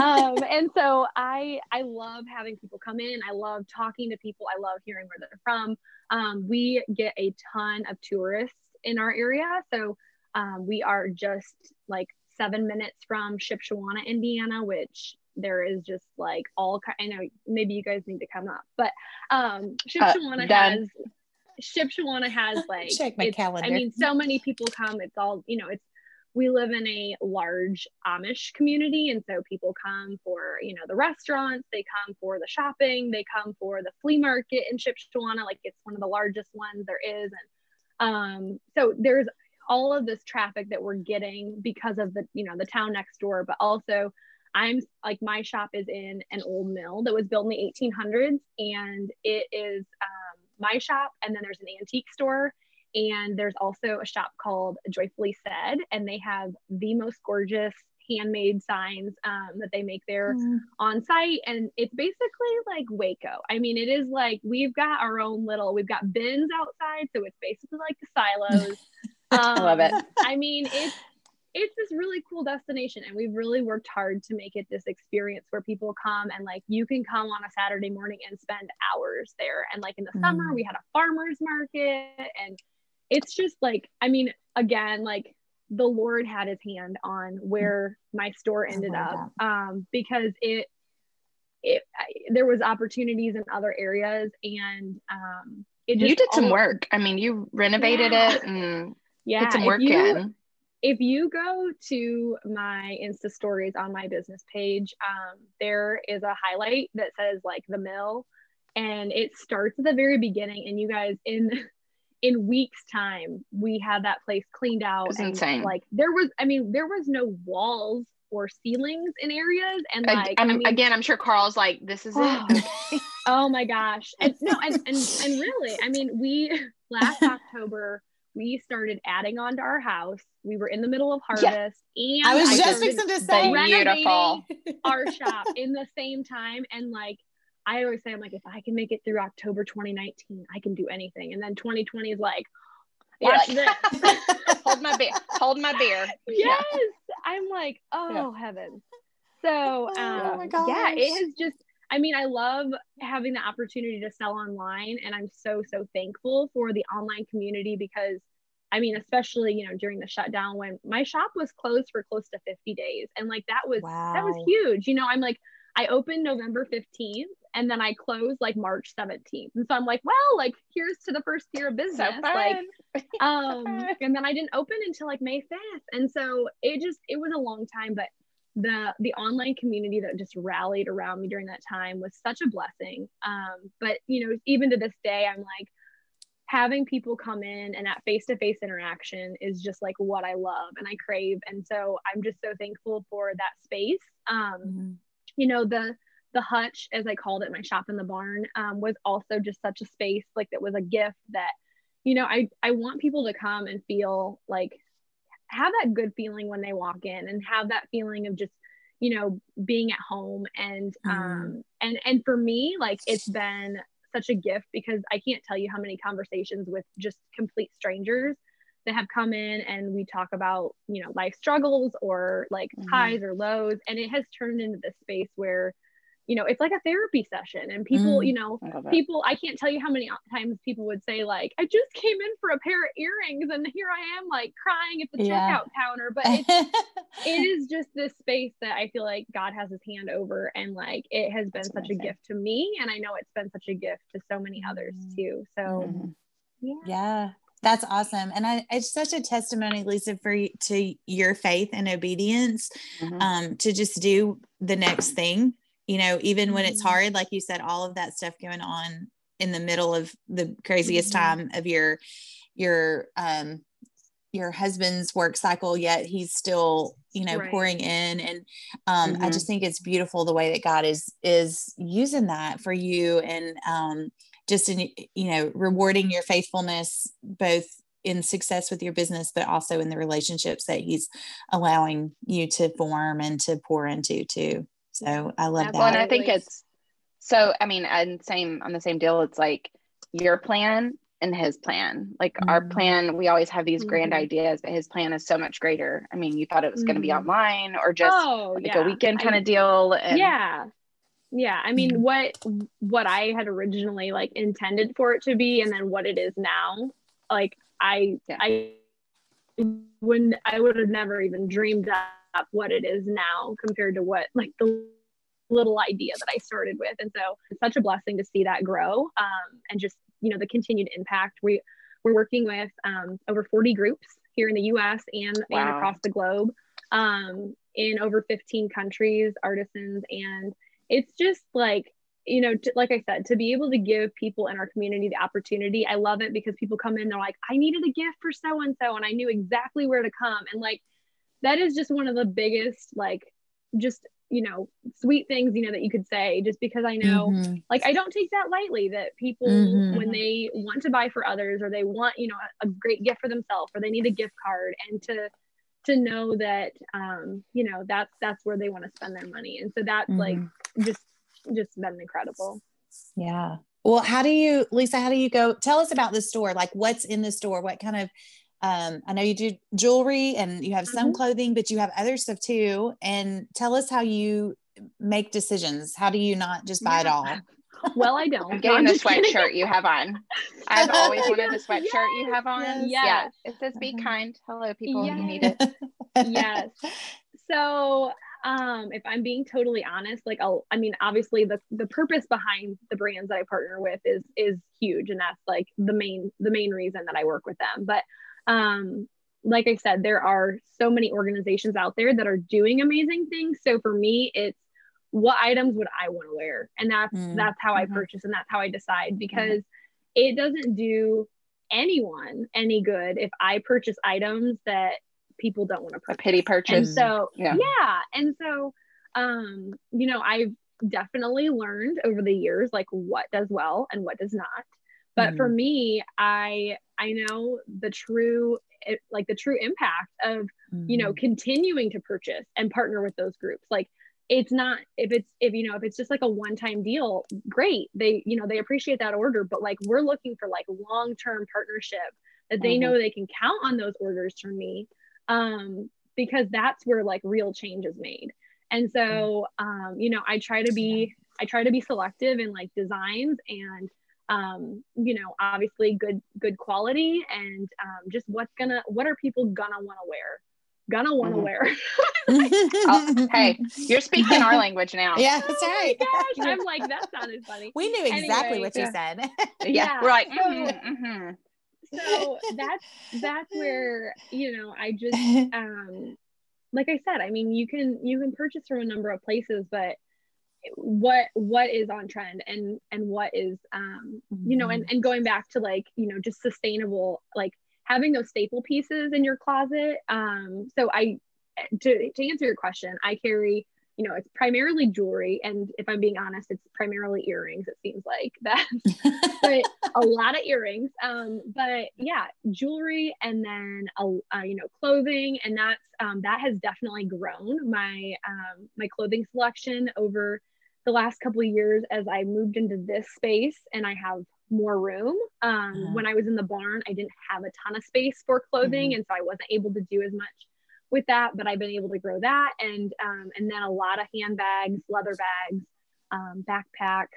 um, and so I I love having people come in. I love talking to people. I love hearing where they're from. Um, we get a ton of tourists in our area. So um, we are just like seven minutes from Shipshewana, Indiana, which there is just like all I know maybe you guys need to come up, but um Shipshewana uh, has Shipshewana has like check my calendar. I mean, so many people come. It's all you know. It's we live in a large Amish community, and so people come for you know the restaurants. They come for the shopping. They come for the flea market in Shipshewana. Like it's one of the largest ones there is, and um, so there's all of this traffic that we're getting because of the you know the town next door, but also I'm like my shop is in an old mill that was built in the 1800s, and it is um, my shop. And then there's an antique store, and there's also a shop called Joyfully Said, and they have the most gorgeous handmade signs um, that they make there mm. on site. And it's basically like Waco. I mean, it is like we've got our own little, we've got bins outside, so it's basically like the silos. Um, I love it. I mean, it's it's this really cool destination and we've really worked hard to make it this experience where people come and like you can come on a saturday morning and spend hours there and like in the mm. summer we had a farmers market and it's just like i mean again like the lord had his hand on where my store ended up um, because it it I, there was opportunities in other areas and um, it you did some work i mean you renovated yeah. it and yeah put some work you, in if you go to my Insta stories on my business page, um, there is a highlight that says like the mill, and it starts at the very beginning. And you guys, in in weeks time, we had that place cleaned out. and insane. Like there was, I mean, there was no walls or ceilings in areas, and like I, I mean, again, I'm sure Carl's like, this is it. oh my gosh, and no, and, and and really, I mean, we last October we started adding on to our house. We were in the middle of harvest, yeah. and I was I just fixing to say beautiful our shop in the same time. And like I always say, I'm like, if I can make it through October 2019, I can do anything. And then 2020 is like, watch like, this. hold my beer. Hold my beer. Yes, yeah. I'm like, oh yeah. heaven. So oh um, oh yeah, it has just I mean, I love having the opportunity to sell online, and I'm so, so thankful for the online community because I mean, especially, you know, during the shutdown when my shop was closed for close to 50 days. And like that was wow. that was huge. You know, I'm like, I opened November 15th and then I closed like March 17th. And so I'm like, well, like here's to the first year of business. So like um and then I didn't open until like May 5th. And so it just it was a long time, but the the online community that just rallied around me during that time was such a blessing um, but you know even to this day i'm like having people come in and that face-to-face interaction is just like what i love and i crave and so i'm just so thankful for that space um, mm-hmm. you know the the hutch as i called it my shop in the barn um, was also just such a space like that was a gift that you know i i want people to come and feel like have that good feeling when they walk in and have that feeling of just you know being at home and mm. um and and for me like it's been such a gift because I can't tell you how many conversations with just complete strangers that have come in and we talk about you know life struggles or like mm-hmm. highs or lows and it has turned into this space where you know it's like a therapy session and people Mm. you know I people i can't tell you how many times people would say like i just came in for a pair of earrings and here i am like crying at the Yeah. checkout counter but it's it is just this space that I feel like God has his hand over and like it has been That's such amazing. a gift to me and I know it's been such a gift to so many others Mhm. too. So Mhm. yeah. Yeah, that's awesome. And I, it's such a testimony, Lisa, for y- to your faith and obedience Mhm. um, to just do the next thing, you know, even when it's Mhm. hard, like you said, all of that stuff going on in the middle of the craziest Mhm. time of your, your, um, your husband's work cycle yet he's still you know Right. pouring in and um i Mhm. just think it's beautiful the way that god is is using that for you and um just in you know rewarding your faithfulness both in success with your business but also in the relationships that he's allowing you to form and to pour into too so i love that. Well, and I think it's so. I mean, and same on the same deal. It's like your plan and his plan. Like our Mhm. plan, we always have these grand Mhm. ideas, but his plan is so much greater. I mean, you thought it was going to be online or just oh, like yeah. a weekend kind I- of deal. And yeah. Yeah. I mean Mhm. what what I had originally like intended for it to be and then what it is now, like I Yeah. I wouldn't I would have never even dreamed up what it is now compared to what like the little idea that I started with. And so it's such a blessing to see that grow um, and just, you know, the continued impact. We, we're working with um, over 40 groups here in the US and, and across the globe um, in over 15 countries, artisans. And it's just like, you know, like I said, to be able to give people in our community the opportunity, I love it because people come in, they're like, I needed a gift for so and so, and I knew exactly where to come. And like, that is just one of the biggest, like, just, you know, sweet things, you know, that you could say, just because I know, Mhm. like, I don't take that lightly that people, Mhm. when they want to buy for others or they want, you know, a, a great gift for themselves or they need a gift card and to, to know that, um, you know, that's, that's where they want to spend their money. And so that's like, Mhm. just, just been incredible. Yeah. Well, how do you, Lisa, how do you go? Tell us about the store. Like what's in the store? What kind of, um, I know you do jewelry and you have some Mhm. clothing, but you have other stuff too. And tell us how you make decisions. How do you not just buy it all? Well, I don't. I'm No, getting the just kidding. sweatshirt you have on. I've always wanted the sweatshirt you have on. yes, Yeah. It says be Mhm. kind. Hello, people. You need it. yes. So, um, if I'm being totally honest, like I'll, I mean, obviously the the purpose behind the brands that I partner with is is huge, and that's like the main the main reason that I work with them. But, um, like I said, there are so many organizations out there that are doing amazing things. So for me, it's what items would I want to wear, and that's Mm, that's how I mhm. purchase, and that's how I decide because it doesn't do anyone any good if I purchase items that people don't want to A purchase. pity And purchase. so, Yeah. yeah. And so, um, you know, I've definitely learned over the years like what does well and what does not. But for me, I I know the true it, like the true impact of you know Mhm. continuing to purchase and partner with those groups. Like it's not if it's if you know if it's just like a one time deal great. They you know they appreciate that order but like we're looking for like long term partnership that they Mhm. know they can count on those orders from me um because that's where like real change is made. And so um you know i try to be i try to be selective in like designs and um you know obviously good good quality and um just what's gonna what are people gonna want to wear gonna want to Mhm. wear Oh, hey, You're speaking our language now. Yeah, that's right. oh my gosh i'm like that sounded funny We knew exactly Anyway, what you yeah. said. Yeah. Yeah, We're like, so- mhm, mhm. so that's that's where you know i just um like i said i mean you can you can purchase from a number of places but what what is on trend and and what is um you know and, and going back to like you know just sustainable like having those staple pieces in your closet um so i to, to answer your question i carry you know it's primarily jewelry and if i'm being honest it's primarily earrings it seems like that but a lot of earrings um but yeah jewelry and then a, uh, you know clothing and that's um, that has definitely grown my um, my clothing selection over the last couple of years as i moved into this space and i have more room um, Uh-huh. when i was in the barn i didn't have a ton of space for clothing and so i wasn't able to do as much with that but i've been able to grow that and um, and then a lot of handbags leather bags um, backpacks.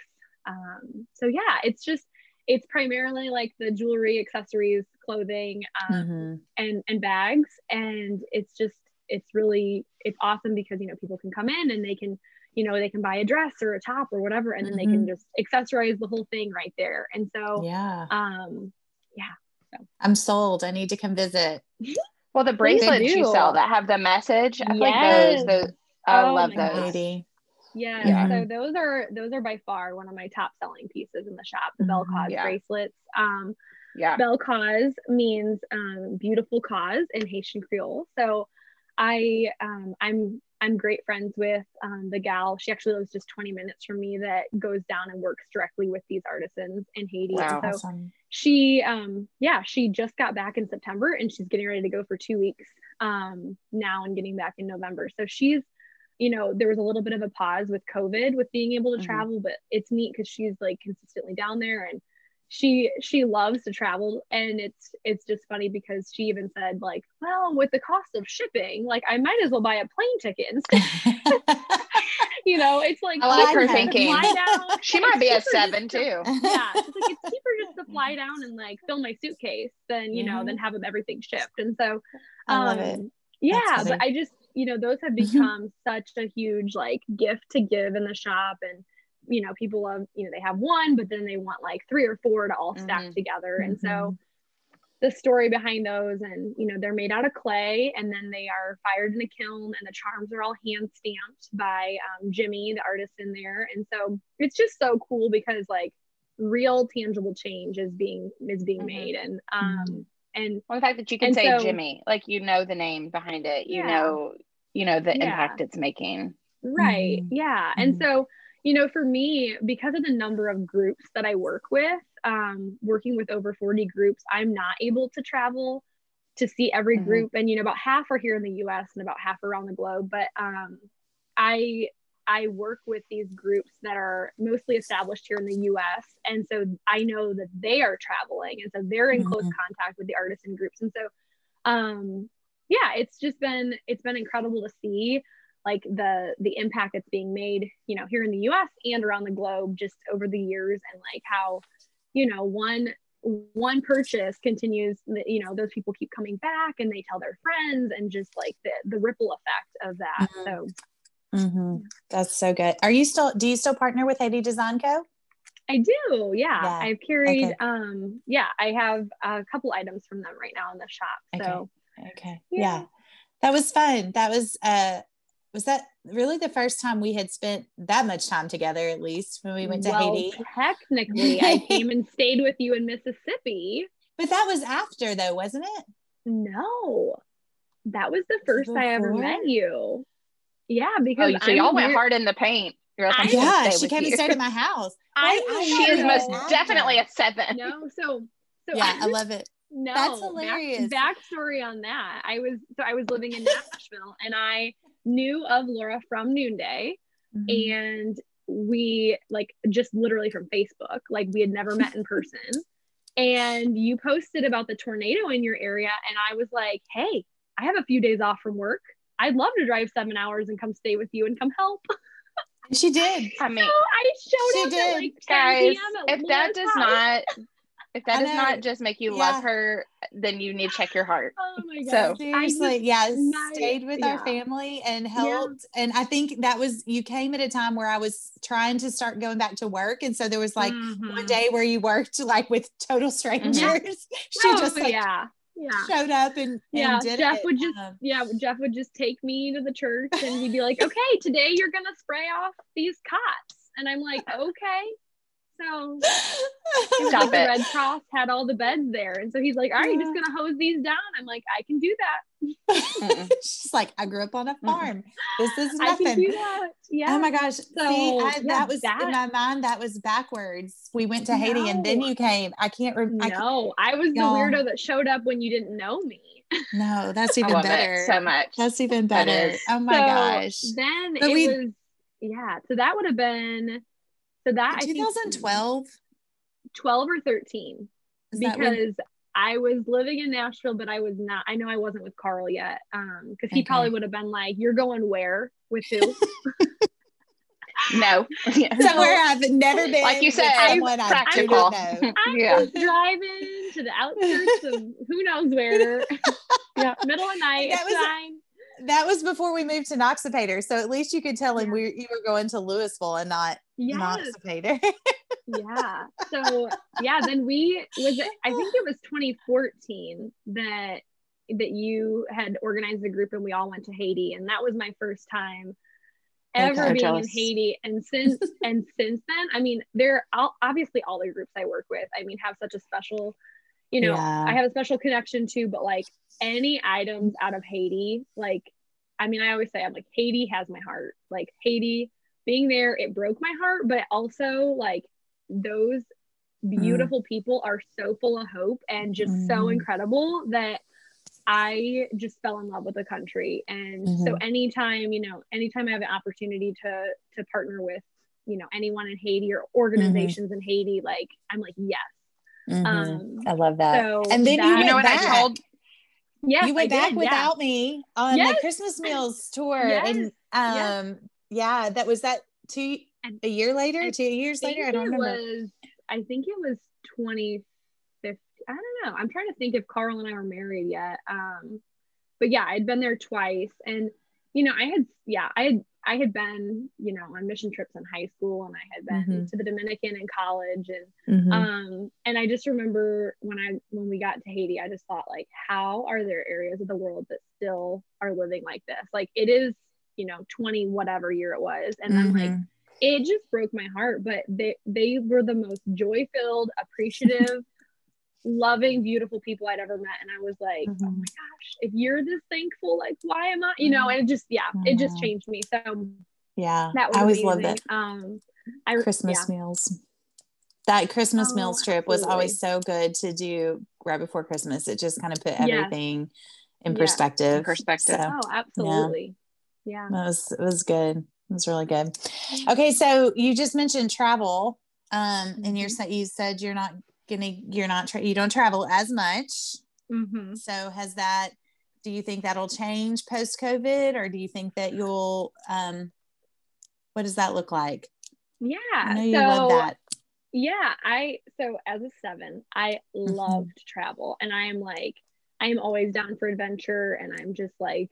Um, so yeah, it's just it's primarily like the jewelry, accessories, clothing, um, Mhm. and and bags, and it's just it's really it's awesome because you know people can come in and they can you know they can buy a dress or a top or whatever, and then they can just accessorize the whole thing right there. And so Yeah. um yeah I'm sold. I need to come visit. Well, the bracelets you sell that have the message, I feel like Yes. those, those I Oh love those. gosh. Yeah, Yeah. so those are those are by far one of my top selling pieces in the shop, the Belle Mhm. Cause Yeah. bracelets. Um, Yeah. Belle Cause means um, beautiful cause in Haitian Creole. So I um, I'm I'm great friends with um, the gal. She actually lives just 20 minutes from me that goes down and works directly with these artisans in Haiti. Wow. And so Awesome. she um yeah she just got back in september and she's getting ready to go for two weeks um now and getting back in november so she's you know there was a little bit of a pause with covid with being able to Mhm. travel but it's neat because she's like consistently down there and she she loves to travel and it's it's just funny because she even said like well with the cost of shipping like i might as well buy a plane ticket instead you know it's like I like her cheaper to thinking. fly down. She might be a It's cheaper just seven to- too. yeah it's like it's cheaper just to fly down and like fill my suitcase than you know Mhm. than have everything shipped and so I love um, it. yeah but i just you know those have Mhm. become such a huge like gift to give in the shop and you know people love you know they have one but then they want like three or four to all stack Mhm. together and Mm-hmm. so the story behind those and you know they're made out of clay and then they are fired in a kiln and the charms are all hand stamped by um, jimmy the artist in there and so it's just so cool because like real tangible change is being is being Mhm. made and um and Well, the fact that you can say so- Jimmy, like you know the name behind it, you Yeah. know, you know the Yeah. impact it's making. Right. Mhm. Yeah. And Mhm. so, you know, for me, because of the number of groups that I work with, um, working with over 40 groups, I'm not able to travel to see every Mhm. group. And, you know, about half are here in the US and about half around the globe. But um, I I work with these groups that are mostly established here in the US. And so I know that they are traveling. And so they're in close Mhm. contact with the artisan groups. And so um yeah, it's just been it's been incredible to see like the the impact that's being made you know here in the us and around the globe just over the years and like how you know one one purchase continues you know those people keep coming back and they tell their friends and just like the the ripple effect of that Mhm. so Mhm. That's so good. Are you still? Do you still partner with Haiti Design Co? i do yeah, Yeah, i've carried okay. um yeah i have a couple items from them right now in the shop so Okay. Yeah. Yeah. That was fun. That was uh was that really the first time we had spent that much time together at least when we went to well, Haiti. technically i came and stayed with you in mississippi But that was after though, wasn't it? No, that was the first I ever met you. Yeah, Oh, because so I'm y'all went weird- hard in the paint. Like, I'm I- just gonna Yeah, she came you. and stayed at my house. I I she is most After. definitely a seven. No, so so Yeah, I was- love it. no, That's back- hilarious. backstory on that. I was so I was living in Nashville and I knew of Laura from Noonday Mhm. and we like just literally from Facebook, like we had never met in person. And you posted about the tornado in your area, and I was like, "Hey, I have a few days off from work. I'd love to drive seven hours and come stay with you and come help." She did. I mean, So I showed She up did. at like 10 guys, p.m. if that does house. not if that I does know. not just make you Yeah. love her, then you need to check your heart. Oh my So- god! Seriously, yeah, my- stayed with our yeah. family and helped. And I think that was you came at a time where I was trying to start going back to work, and so there was like Mm-hmm. one day where you worked like with total strangers. she oh, just like yeah, yeah. showed up and, and Yeah, did Jeff it. would just Um, yeah, Jeff would just take me to the church and he'd be like, "Okay, today you're gonna spray off these cots," and I'm like, "Okay." So Stop the it. Red Cross had all the beds there, and so he's like, "All right, you're just gonna hose these down." I'm like, "I can do that. She's like, I grew up on a farm. This is I can nothing. do that." Yeah. Oh my gosh. See, I, yeah, that was that- in my mind, that was backwards. We went to Haiti and then you came. I can't remember. no, I was the weirdo that showed up when you didn't know me. no, that's I even love better. it so much. That's even better. is. Oh my So gosh. Then But it we- was yeah. So that would have been so that 2012. 12 or 13 Is that when- because I was living in Nashville, but I was not. I know I wasn't with Carl yet, um, because he Okay. probably would have been like, "You're going where with who?" no. Somewhere I've never been. Like you said, someone I do not know. I'm Yeah. just driving to the outskirts of who knows where. yeah, middle of night. That it's was- fine. That was before we moved to Noxapater. So at least you could tell him Yeah. we you were going to Louisville and not Yes. Noxapater. yeah so yeah then we was it, i think it was 2014 that that you had organized a group and we all went to haiti and that was my first time ever Okay. being Jealous. in haiti and since and since then i mean there are all, obviously all the groups i work with i mean have such a special you know Yeah. i have a special connection to but like any items out of haiti like i mean i always say i'm like haiti has my heart like haiti being there it broke my heart but also like those beautiful mm. people are so full of hope and just so Mhm. incredible that I just fell in love with the country. And so mm-hmm. anytime, you know, anytime I have an opportunity to to partner with, you know, anyone in Haiti or organizations mm-hmm. in Haiti, like I'm like, yes. Mhm. Um I love that. so and then that- you You know went what back. I told? yes, you went I back did, yeah. without me on Yes. the Christmas meals tour, Yes. and um, Yes. yeah, that was that two And a year later, I two years later. I don't remember. was I think it was 2015. I don't know. I'm trying to think if Carl and I were married yet. Um, but yeah, I'd been there twice, and you know, I had yeah, I had I had been you know on mission trips in high school, and I had been Mhm. to the Dominican in college, and Mhm. um, and I just remember when I when we got to Haiti, I just thought like, how are there areas of the world that still are living like this? Like it is, you know, 20 whatever year it was, and I'm like Mhm. it just broke my heart but they they were the most joy filled appreciative loving beautiful people i'd ever met and i was like oh Mhm. my gosh if you're this thankful like why am i you know and it just yeah it just changed me so yeah, that was I always amazing. loved it. um I, Christmas yeah. meals. That Christmas Oh, meals trip was always so good to do right before Christmas. It just kind of put everything in Yeah. perspective. In perspective. So oh absolutely yeah, that was it was good. It was really good. Okay, so you just mentioned travel, um, and you're Mhm. you said you're not gonna you're not tra- you don't travel as much. hmm So has that? Do you think that'll change post COVID, or do you think that you'll? Um, what does that look like? yeah I know you so love that. yeah i so as a seven i Mm-hmm. love to travel and i am like i am always down for adventure and i'm just like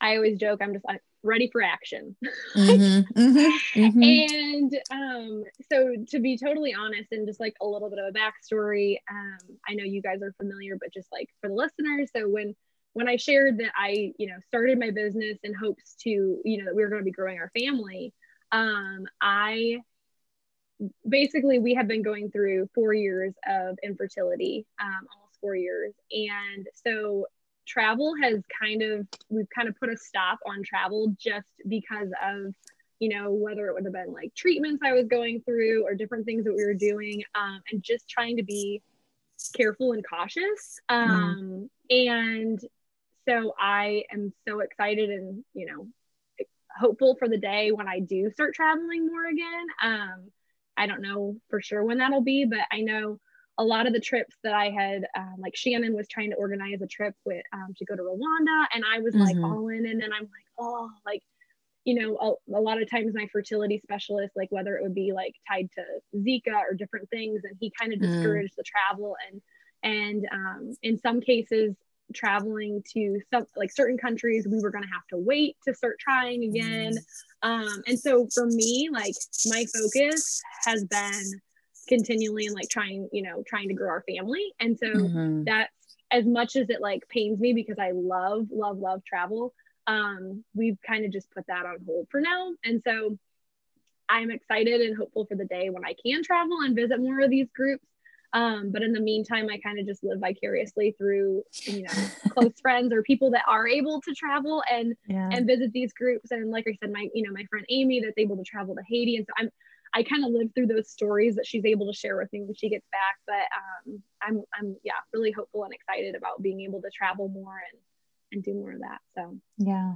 i always joke i'm just like ready for action. Mhm, mhm, mhm. and um so to be totally honest and just like a little bit of a backstory um i know you guys are familiar but just like for the listeners so when when i shared that i you know started my business in hopes to you know that we were going to be growing our family um i basically we have been going through four years of infertility um almost four years. And so travel has kind of we've kind of put a stop on travel just because of you know whether it would have been like treatments i was going through or different things that we were doing um, and just trying to be careful and cautious. Um, and so i am so excited and you know hopeful for the day when i do start traveling more again. Um, i don't know for sure when that'll be but i know a lot of the trips that I had, um, like Shannon was trying to organize a trip with um, to go to Rwanda, and I was like Mhm. all in, and then I'm like, oh, like, you know, a, a lot of times my fertility specialist, like whether it would be like tied to Zika or different things, and he kind of Mm. discouraged the travel, and and um, in some cases, traveling to some like certain countries, we were going to have to wait to start trying again. Um, and so for me, like my focus has been continually and like trying, you know, trying to grow our family. And so Mhm. that's as much as it like pains me because I love, love, love travel. Um, we've kind of just put that on hold for now. And so I'm excited and hopeful for the day when I can travel and visit more of these groups. Um, but in the meantime, I kind of just live vicariously through, you know, close friends or people that are able to travel and Yeah. and visit these groups. And like I said, my you know my friend Amy that's able to travel to Haiti, and so I'm I kind of live through those stories that she's able to share with me when she gets back. But um, I'm I'm yeah really hopeful and excited about being able to travel more and and do more of that. So Yeah,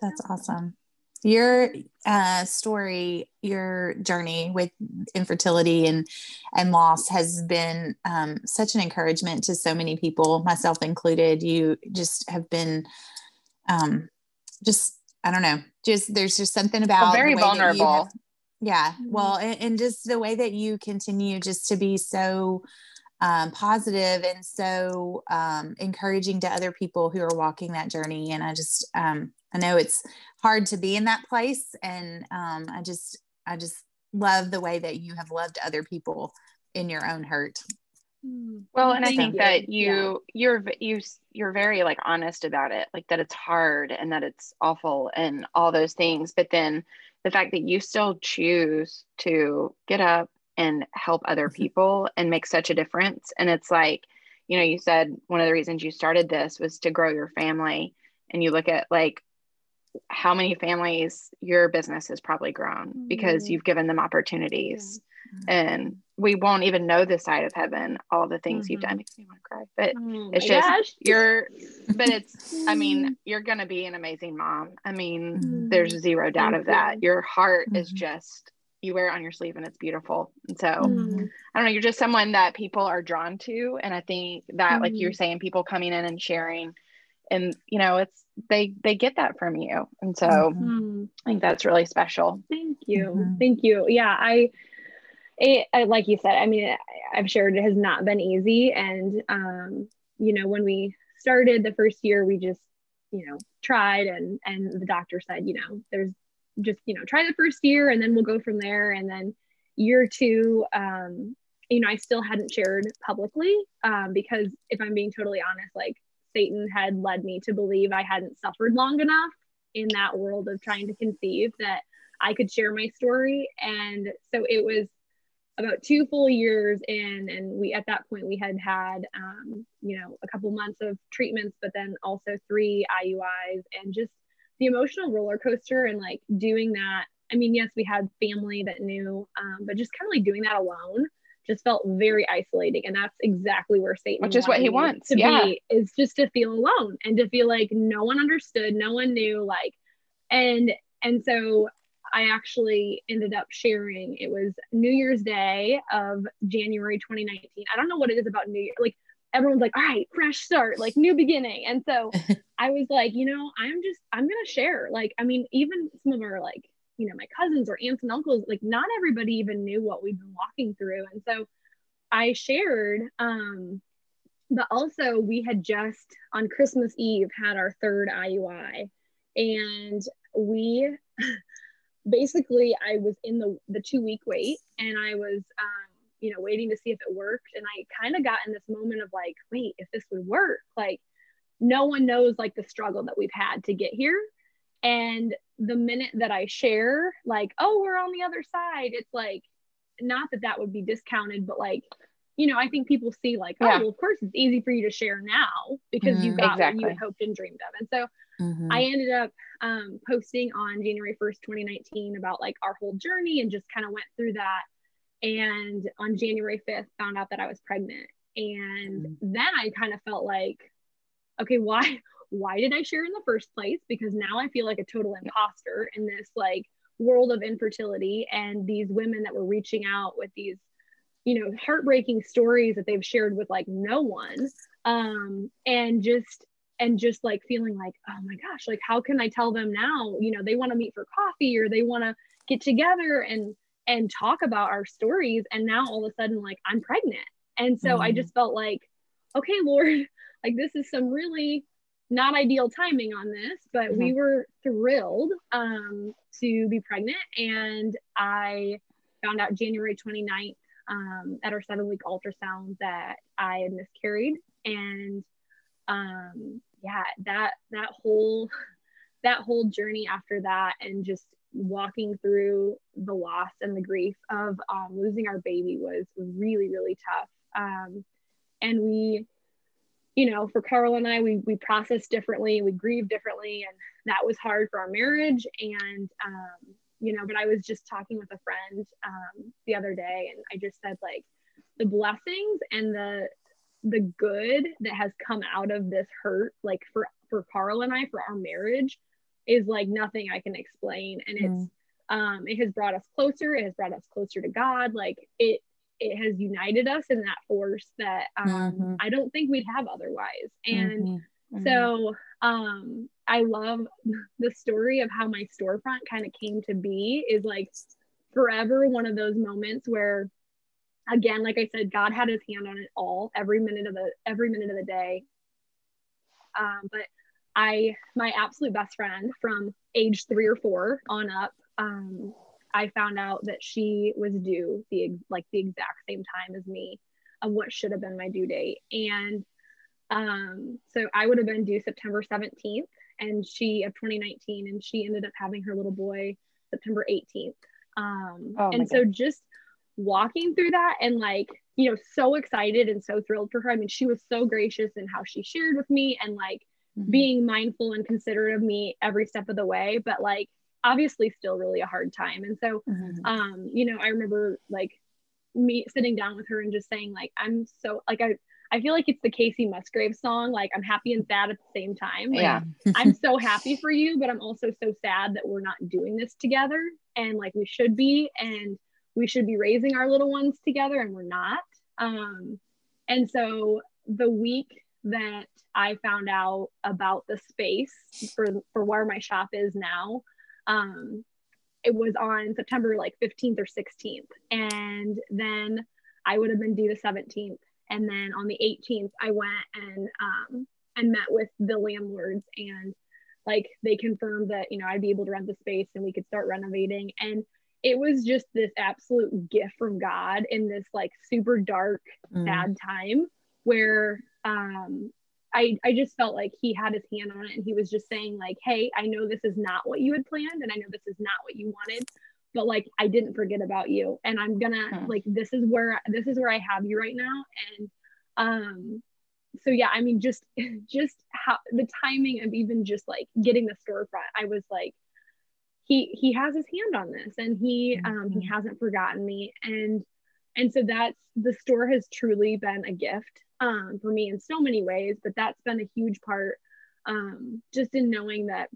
that's awesome. Your uh, story, your journey with infertility and and loss has been um, such an encouragement to so many people, myself included. You just have been, um, just I don't know, just there's just something about Well, very the way that you vulnerable. Have- yeah well and, and just the way that you continue just to be so um, positive and so um, encouraging to other people who are walking that journey. And I just, um, I know it's hard to be in that place, and um, I just, I just love the way that you have loved other people in your own hurt. Hmm. Well, and I think that you yeah. you're you you're very like honest about it, like that it's hard and that it's awful and all those things. But then the fact that you still choose to get up and help other mm-hmm. people and make such a difference. And it's like, you know, you said one of the reasons you started this was to grow your family. And you look at like how many families your business has probably grown mm-hmm. because you've given them opportunities. Yeah. And we won't even know the side of heaven, all the things mm-hmm. you've done. Mm-hmm. Makes me want to cry. But oh it's just gosh. you're but it's I mean, you're gonna be an amazing mom. I mean, mm-hmm. there's zero doubt of that. You. Your heart is mm-hmm. just you wear it on your sleeve and it's beautiful. And so. I don't know, you're just someone that people are drawn to. And I think that like you're mm-hmm. saying, people coming in and sharing and you know, it's they they get that from you. And so mm-hmm. I think that's really special. Thank you. Mm-hmm. Thank you. Yeah, I it, like you said, I mean, I've shared it has not been easy. And, um, you know, when we started the first year, we just, you know, tried and, and the doctor said, you know, there's just you know try the first year and then we'll go from there and then year two um, you know i still hadn't shared publicly um, because if i'm being totally honest like satan had led me to believe i hadn't suffered long enough in that world of trying to conceive that i could share my story and so it was about two full years in and we at that point we had had um, you know a couple months of treatments but then also three iuis and just the emotional roller coaster and like doing that. I mean, yes, we had family that knew, um, but just kind of like doing that alone just felt very isolating. And that's exactly where Satan, which is what he wants to yeah. be, is just to feel alone and to feel like no one understood, no one knew, like, and and so I actually ended up sharing. It was New Year's Day of January 2019. I don't know what it is about New Year. Like everyone's like, all right, fresh start, like new beginning. And so I was like, you know, I'm just, I'm going to share. Like, I mean, even some of our like, you know, my cousins or aunts and uncles, like not everybody even knew what we'd been walking through. And so I shared, um, but also we had just on Christmas Eve had our third IUI and we basically I was in the the two week wait and I was um you know, waiting to see if it worked. And I kind of got in this moment of like, wait, if this would work, like no one knows like the struggle that we've had to get here. And the minute that I share, like, oh, we're on the other side, it's like, not that that would be discounted, but like, you know, I think people see like, oh, well, of course it's easy for you to share now because mm, you got exactly. what you hoped and dreamed of. And so mm-hmm. I ended up um, posting on January 1st, 2019 about like our whole journey and just kind of went through that and on January 5th found out that I was pregnant. And mm. then I kind of felt like, okay, why why did I share in the first place? Because now I feel like a total imposter in this like world of infertility and these women that were reaching out with these you know heartbreaking stories that they've shared with like no one um and just and just like feeling like oh my gosh like how can i tell them now you know they want to meet for coffee or they want to get together and and talk about our stories and now all of a sudden like i'm pregnant and so mm-hmm. i just felt like okay lord like this is some really not ideal timing on this but mm-hmm. we were thrilled um, to be pregnant. And i found out january 29th um, at our seven week ultrasound that i had miscarried. And um, yeah that that whole that whole journey after that and just walking through the loss and the grief of um, losing our baby was really really tough. Um, and we you know for carl and i we, we processed differently we grieve differently and that was hard for our marriage and um, you know but i was just talking with a friend um, the other day and i just said like the blessings and the the good that has come out of this hurt like for for carl and i for our marriage is like nothing I can explain. And it's mm. um it has brought us closer, it has brought us closer to God. Like it it has united us in that force that um mm-hmm. I don't think we'd have otherwise. And mm-hmm. Mm-hmm. so um I love the story of how my storefront kind of came to be is like forever one of those moments where again like i said god had his hand on it all every minute of the every minute of the day um, but i my absolute best friend from age three or four on up um, i found out that she was due the like the exact same time as me of what should have been my due date and um, so i would have been due september 17th and she of 2019 and she ended up having her little boy september 18th um, oh and so God. just walking through that and like, you know, so excited and so thrilled for her. I mean, she was so gracious in how she shared with me and like mm-hmm. being mindful and considerate of me every step of the way, but like obviously still really a hard time. And so, mm-hmm. um, you know, I remember like me sitting down with her and just saying, like, I'm so like I I feel like it's the Kacey Musgrave song, like I'm happy and sad at the same time. Like, yeah. I'm so happy for you, but I'm also so sad that we're not doing this together and like we should be. And we should be raising our little ones together and we're not. Um, and so the week that I found out about the space for, for where my shop is now, um, it was on September like 15th or 16th. And then I would have been due the 17th. And then on the 18th, I went and um, and met with the landlords and like they confirmed that you know I'd be able to rent the space and we could start renovating. And it was just this absolute gift from God in this like super dark, mm. sad time where um I, I just felt like he had his hand on it and he was just saying like hey i know this is not what you had planned and i know this is not what you wanted but like i didn't forget about you and i'm gonna hmm. like this is where this is where i have you right now and um so yeah i mean just just how the timing of even just like getting the storefront i was like he he has his hand on this and he um he mm-hmm. hasn't forgotten me and and so that's the store has truly been a gift um for me in so many ways but that's been a huge part um just in knowing that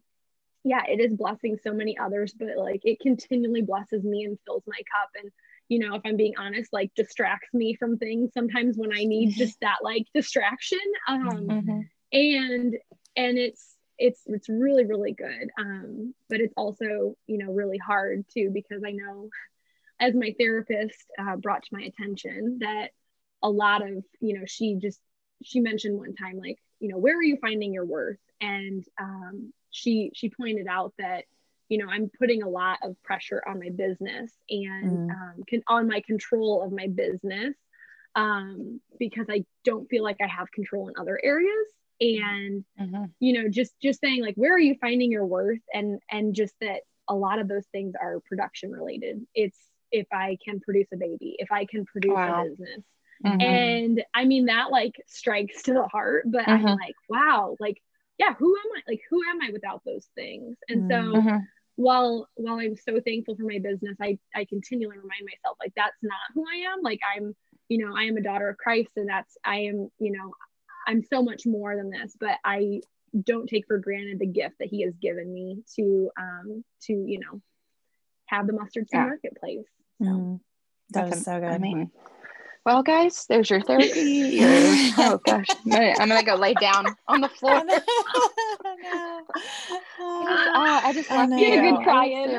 yeah it is blessing so many others but like it continually blesses me and fills my cup and you know if i'm being honest like distracts me from things sometimes when i need mm-hmm. just that like distraction um mm-hmm. and and it's it's it's really really good um, but it's also you know really hard too because i know as my therapist uh, brought to my attention that a lot of you know she just she mentioned one time like you know where are you finding your worth and um, she she pointed out that you know i'm putting a lot of pressure on my business and mm. um, can, on my control of my business um, because i don't feel like i have control in other areas and mm-hmm. you know just just saying like where are you finding your worth and and just that a lot of those things are production related it's if i can produce a baby if i can produce wow. a business mm-hmm. and i mean that like strikes to the heart but mm-hmm. i'm like wow like yeah who am i like who am i without those things and so mm-hmm. while while i'm so thankful for my business i i continually remind myself like that's not who i am like i'm you know i am a daughter of christ and that's i am you know I'm so much more than this, but I don't take for granted the gift that he has given me to um to you know have the mustard seed yeah. marketplace. So. Mm, that That's so good. I mean, well, guys, there's your therapy. Your, oh gosh, I'm gonna, I'm gonna, go lay down on the floor. no. oh, I just love you. a good crying.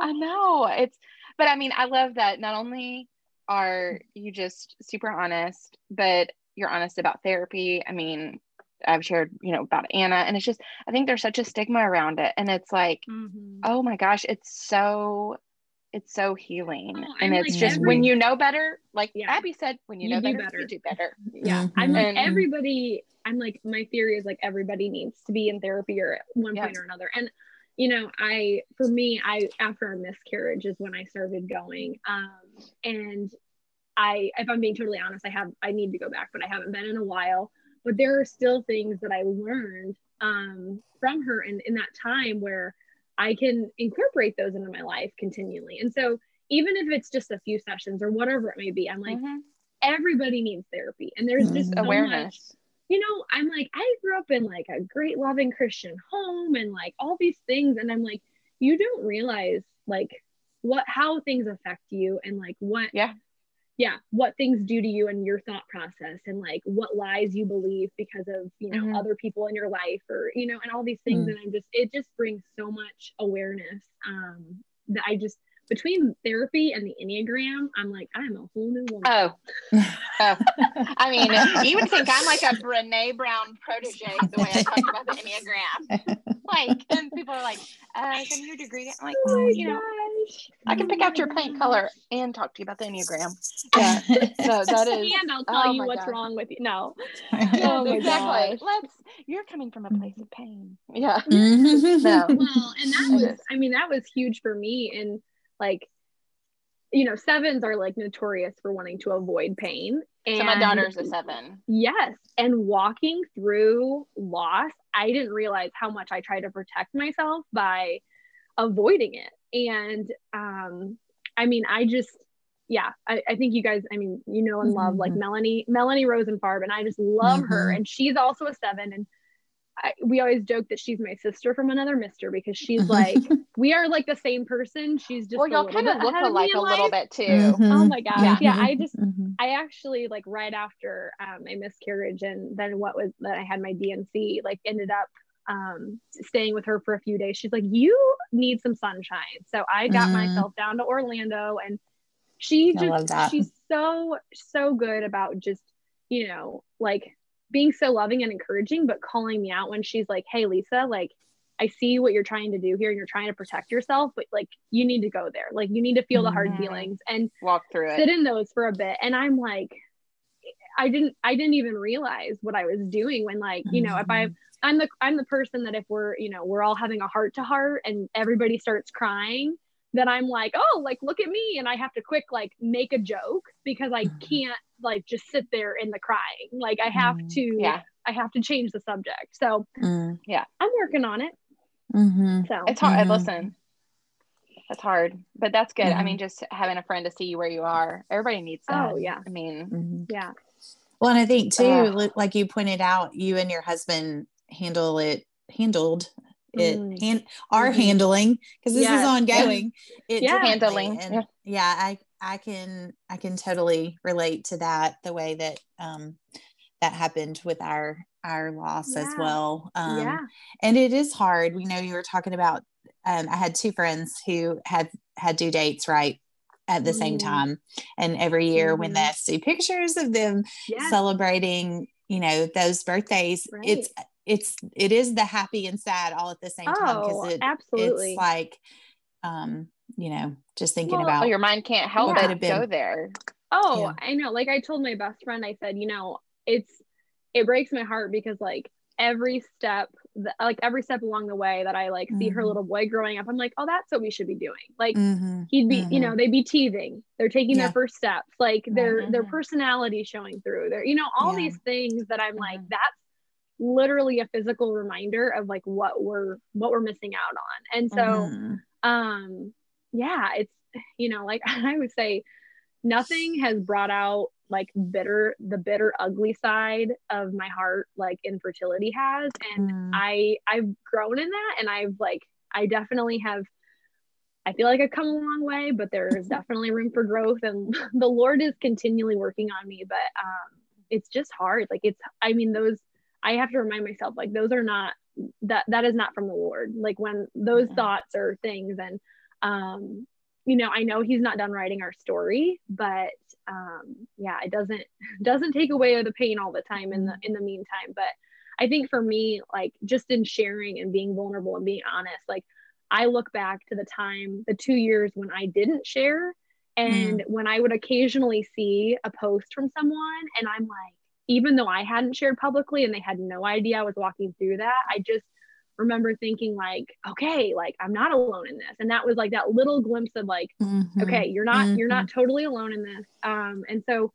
I know it's, but I mean, I love that. Not only are you just super honest, but you're honest about therapy. I mean, I've shared, you know, about Anna, and it's just, I think there's such a stigma around it. And it's like, mm-hmm. oh my gosh, it's so, it's so healing. Oh, and it's like just every, when you know better, like yeah. Abby said, when you, you know better, better, you do better. Yeah. Mm-hmm. I'm like, and, everybody, I'm like, my theory is like everybody needs to be in therapy or at one yes. point or another. And, you know, I, for me, I, after a miscarriage is when I started going. Um, and I, if I'm being totally honest, I have, I need to go back, but I haven't been in a while. But there are still things that I learned um, from her in, in that time where I can incorporate those into my life continually. And so even if it's just a few sessions or whatever it may be, I'm like, mm-hmm. everybody needs therapy. And there's mm-hmm. just so awareness. Much, you know, I'm like, I grew up in like a great loving Christian home and like all these things. And I'm like, you don't realize like what how things affect you and like what yeah yeah what things do to you and your thought process and like what lies you believe because of you know mm-hmm. other people in your life or you know and all these things mm and i'm just it just brings so much awareness um that i just between therapy and the Enneagram, I'm like, I'm a whole new woman. Oh, oh. I mean, you would think I'm like a Brene Brown protege the way I talk about the Enneagram. Like, and people are like, uh, "Can your degree?" I'm like, oh you know, gosh. I can pick out your paint color and talk to you about the Enneagram. Yeah, so that is. And I'll tell oh you what's God. wrong with you. No. Oh exactly. gosh. Let's. You're coming from a place of pain. Yeah. Mhm. No. Well, and that was. I mean, that was huge for me. And like, you know, sevens are like notorious for wanting to avoid pain. And So my daughter's a seven. Yes. And walking through loss, I didn't realize how much I tried to protect myself by avoiding it. And um, I mean, I just, yeah, I, I think you guys, I mean, you know and love like Mhm. Melanie, Melanie Rosenfarb, and I just love her. Mhm. And she's also a seven. And I, we always joke that she's my sister from another mister because she's like, we are like the same person. She's just Well, y'all kind of bit look ahead of me alike in a little bit too. Mhm. Oh my gosh. Yeah. Yeah. I just, Mhm. I actually like right after um, a miscarriage and then what was that I had my D&C like ended up um, staying with her for a few days. She's like, you need some sunshine. So I got Mm. myself down to Orlando and she just she's so so good about just you know like being so loving and encouraging but calling me out when she's like hey lisa like i see what you're trying to do here and you're trying to protect yourself but like you need to go there like you need to feel the hard Mhm. feelings and Walk through it, sit in those for a bit and i'm like i didn't i didn't even realize what i was doing when like you know if i Mhm. i'm the i'm the person that if we're you know we're all having a heart to heart and everybody starts crying then i'm like oh like look at me and i have to quick like make a joke because i Mhm. can't like just sit there in the crying like i have Mhm. to Yeah. i have to change the subject so Mm. i'm working on it mm-hmm. so It's hard. Mhm. Listen, it's hard, but that's good. I mean, just having a friend to see you where you are. Everybody needs that. oh yeah I mean, Mhm. yeah Well, and I think too, Ugh. li- like you pointed out, you and your husband handle it, handled it, Mm. hand, are Mhm. handling because this Yes. is ongoing. It Yeah. Handling, and yeah. yeah, I I can I can totally relate to that. The way that um that happened with our our loss as well. Um, yeah and it is hard. We know you were talking about. Um, I had two friends who had had due dates right at the same Mm. time, and every year when Mhm. they see pictures of them yeah celebrating, you know, those birthdays, Right. it's it's it is the happy and sad all at the same time oh because it absolutely it's like, um, you know, just thinking Well, about oh, your mind can't help What but could've been. go there. Oh, Yeah. I know. Like I told my best friend, I said, you know, it's it breaks my heart because like every step, th- like every step along the way that I like see her Mhm. little boy growing up, I'm like, oh, that's what we should be doing. Like Mhm, he'd be, you mhm. know, they'd be teething, they're taking Yeah. their first steps, like their their Mhm. personality showing through. There, you know, all Yeah. these things that I'm like, Mhm. that's literally a physical reminder of like what we're what we're missing out on. And so um yeah it's you know like i would say nothing has brought out like bitter the bitter ugly side of my heart like infertility has and Mm. i i've grown in that and i've like i definitely have i feel like i've come a long way but there's definitely room for growth and the lord is continually working on me but um it's just hard like it's i mean those i have to remind myself like those are not that that is not from the lord like when those Mhm. thoughts or things and um you know i know he's not done writing our story but um yeah it doesn't doesn't take away the pain all the time in the in the meantime. But i think for me like just in sharing and being vulnerable and being honest like i look back to the time the two years when i didn't share and when i would occasionally see a post from someone and i'm like even though i hadn't shared publicly and they had no idea i was walking through that i just remember thinking like okay like i'm not alone in this and that was like that little glimpse of like Mhm. okay you're not you're Mhm. not totally alone in this um and so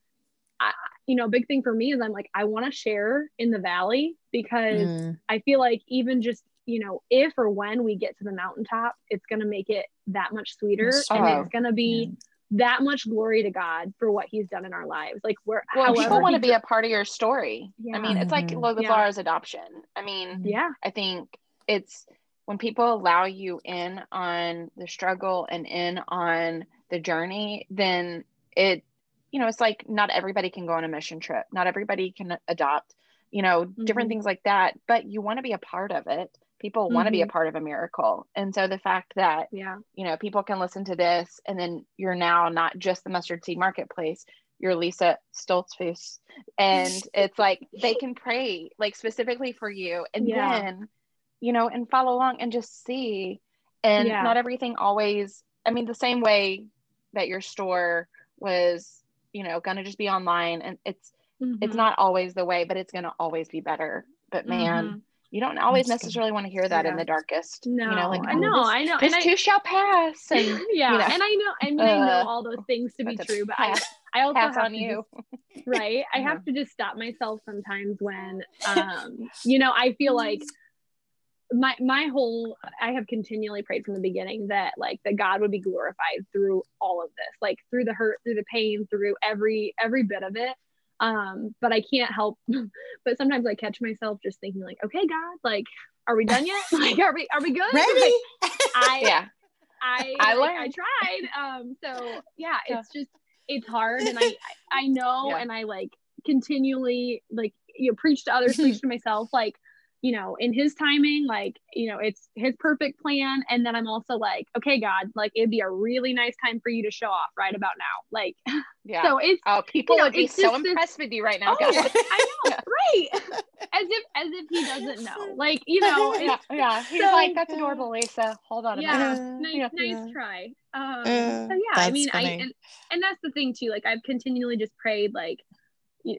I, you know a big thing for me is i'm like i want to share in the valley because Mm. i feel like even just you know if or when we get to the mountaintop it's going to make it that much sweeter That's and it's going to be that much glory to god for what he's done in our lives like we're Well, people want to be a part of your story. I mean, it's like with Yeah. Laura's adoption. I mean, yeah I think it's when people allow you in on the struggle and in on the journey, then it, you know, it's like not everybody can go on a mission trip. Not everybody can adopt, you know, different Mhm. things like that. But you want to be a part of it people want to be a Mhm. part of a miracle and so the fact that Yeah. you know people can listen to this and then you're now not just the mustard seed marketplace you're lisa stoltzfus and it's like they can pray like specifically for you and Yeah. then you know and follow along and just see and Yeah. not everything always i mean the same way that your store was you know going to just be online and it's it's Mhm. not always the way but it's going to always be better but man Mhm. you don't always necessarily want to hear that in the darkest No, you know like I oh, know, this, I know, this and I, too shall pass and yeah, you know. and I know, I mean, I know Uh, all those things to be true, but I, pass, I also pass have on to you just- right? I have to just stop myself sometimes when, um, you know, I feel like my my whole I have continually prayed from the beginning that like that God would be glorified through all of this, like through the hurt, through the pain, through every every bit of it. Um, but I can't help but sometimes I catch myself just thinking like, okay, God, like, are we done yet? Like, are we are we good? Ready? Like, I yeah I I like, I tried. Um, so yeah, Yeah. it's just it's hard, and I I I know, Yeah. and I like continually like you know preach to others, preach to myself, like you know in His timing, like you know it's His perfect plan, and then I'm also like, okay, God, like it'd be a really nice time for you to show off right about now, like yeah so it's oh people you know, would be so just this- impressed with you right now oh guys. I know right as if as if He doesn't know, like you know. yeah, It's, yeah. He's so- like, that's adorable, Lisa. Hold on a Yeah. minute. Nice, Yeah. nice Yeah. try. Um, Uh, so yeah, I that's mean, I and, and that's the thing too. Like I've continually just prayed, like, y-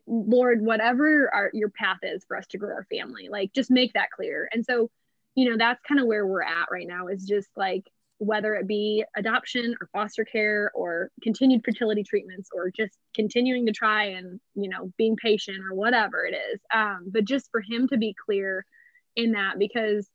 Lord, whatever our your path is for us to grow our family, like just make that clear. And so, you know, that's kind of where we're at right now. Is just like whether it be adoption or foster care or continued fertility treatments or just continuing to try and you know being patient or whatever it is. Um, but just for him to be clear in that because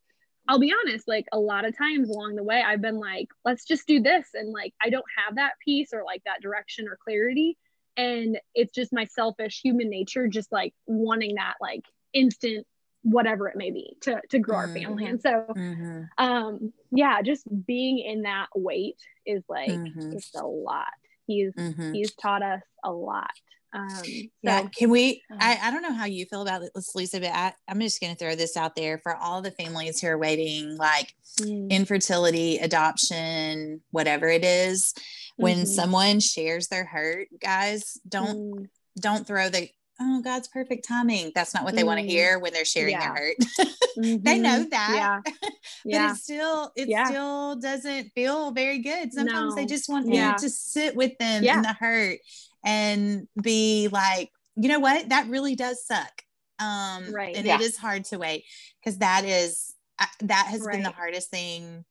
I'll be honest, like a lot of times along the way, I've been like, let's just do this. And like, I don't have that piece or like that direction or clarity. And it's just my selfish human nature, just like wanting that like instant, whatever it may be to, to grow our family. Mhm. And so, Mhm, um, yeah, just being in that weight is like, Mhm. it's a lot. He's, mhm. he's taught us a lot. Um, so, Yeah, can we? Um, I, I don't know how you feel about this, Lisa, but I, I'm just going to throw this out there for all the families who are waiting, like mm, infertility, adoption, whatever it is. When Mhm. someone shares their hurt, guys, don't mm, don't throw the oh God's perfect timing. That's not what they want to Mm. hear when they're sharing Yeah. their hurt. they mhm, know that. Yeah. but Yeah. it still it still doesn't feel very good sometimes they just want you to sit with them in the hurt and be like you know what that really does suck um Right. and it is hard to wait because that is uh, that has been the hardest thing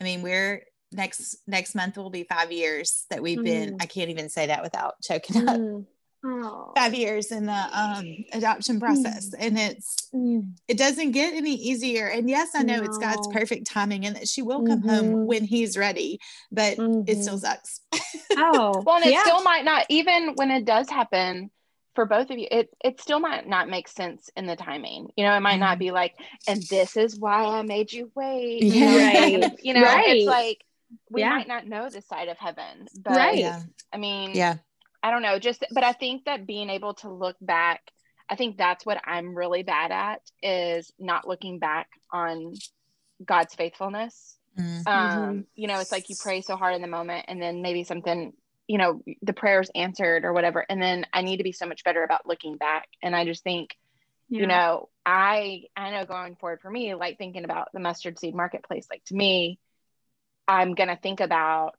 i mean we're next next month will be five years that we've been Mm. i can't even say that without choking up Mm. Oh. five years in the um adoption process and it's Mm. it doesn't get any easier. And yes, I know it's God's perfect timing and that she will come home Mhm. when he's ready, but it still Mhm. sucks. Oh. Well, and it yeah. still might not, even when it does happen for both of you, it, it still might not make sense in the timing. You know, it might not Mhm. be like, and this is why I made you wait. Yeah. You know, Right. you know Right. it's like, we Yeah. might not know the side of heaven, but Right. Yeah. I mean, Yeah. I don't know, just, but I think that being able to look back, I think that's what I'm really bad at is not looking back on God's faithfulness Mm. um you know it's like you pray so hard in the moment and then maybe something you know the prayers answered or whatever and then i need to be so much better about looking back and i just think Yeah. you know i i know going forward for me like thinking about the mustard seed marketplace like to me i'm going to think about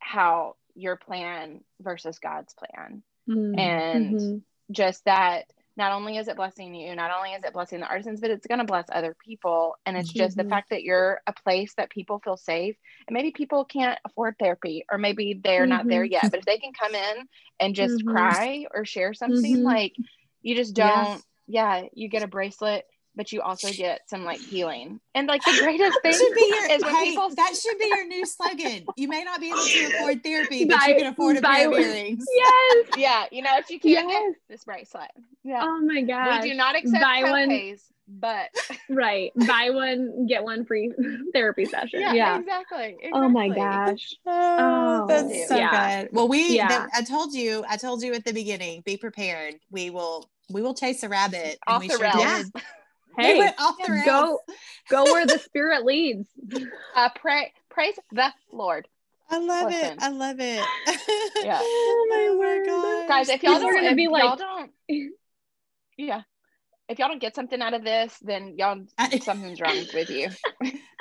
how your plan versus god's plan Mm. and Mhm. just that not only is it blessing you, not only is it blessing the artisans, but it's going to bless other people. And it's just Mhm. the fact that you're a place that people feel safe. And maybe people can't afford therapy, or maybe they're not there Mhm. yet. But if they can come in and just Mhm. cry or share something, Mhm. like you just don't, yeah. you get a bracelet, but you also get some like healing. And like the greatest thing That should be your is when hey, people that should be your new slogan. You may not be able to afford therapy, but Buy- you can afford a pair of earrings. Yes. yeah, you know, if you can't Yes. get this bracelet. Yeah. Oh my gosh. we do not accept Buy one- co-pays, but Right. Buy one, get one free therapy session. yeah, Yeah. Exactly, Oh my gosh. Oh, Oh, that's oh. so yeah. good. Well, we Yeah. that- I told you, I told you at the beginning, be prepared. We will we will chase a rabbit. and Off we the sure rails. Yeah. did. Hey, we went off the go Go where the spirit leads. Uh, pray, praise the Lord. I love Listen. it. I love it. Yeah. oh my word. gosh. Guys, if y'all are don't, gonna if be y'all like- don't, yeah, if y'all don't get something out of this, then y'all I- something's wrong with you.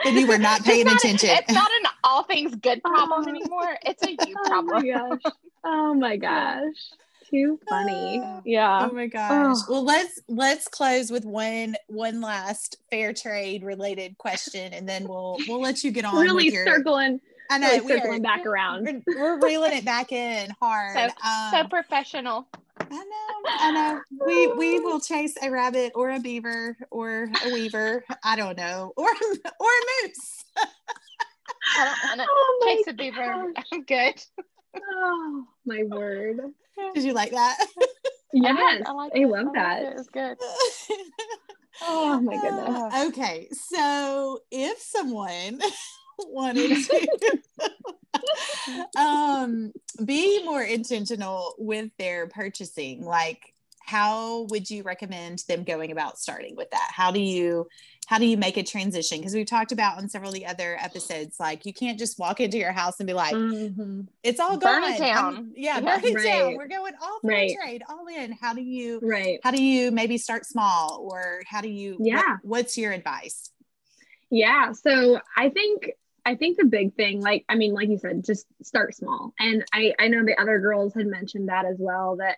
then you were not It's paying not- attention. It's not an all things good problem Oh. anymore. It's a you Oh my problem. gosh. Oh my gosh. Too funny. Oh. Yeah. Oh my gosh. Oh. Well, let's let's close with one one last fair trade related question, and then we'll we'll let you get on Really with your. circling, I know really we are, circling back around. we're, we're reeling it back in hard. So- um, So professional. I know, I know. We we will chase a rabbit or a beaver or a weaver. I don't know, or or a moose. I don't want to Oh chase a beaver. I'm good. Oh my word. Did you like that? Yes. I, did. I, like I it. love liked that. It. it was good. Oh my goodness. Uh, okay, so if someone wanted to um, be more intentional with their purchasing, like how would you recommend them going about starting with that? How do you how do you make a transition? Because we've talked about on several of the other episodes, like you can't just walk into your house and be like, Mhm. it's all Burn gone. down. yeah, Yeah. burn it down. We're going all fair Right. trade, all in. How do you Right. how do you maybe start small or how do you what- Yeah. what's your advice Yeah. So I think I think the big thing, like I mean, like you said, just start small. And I I know the other girls had mentioned that as well. That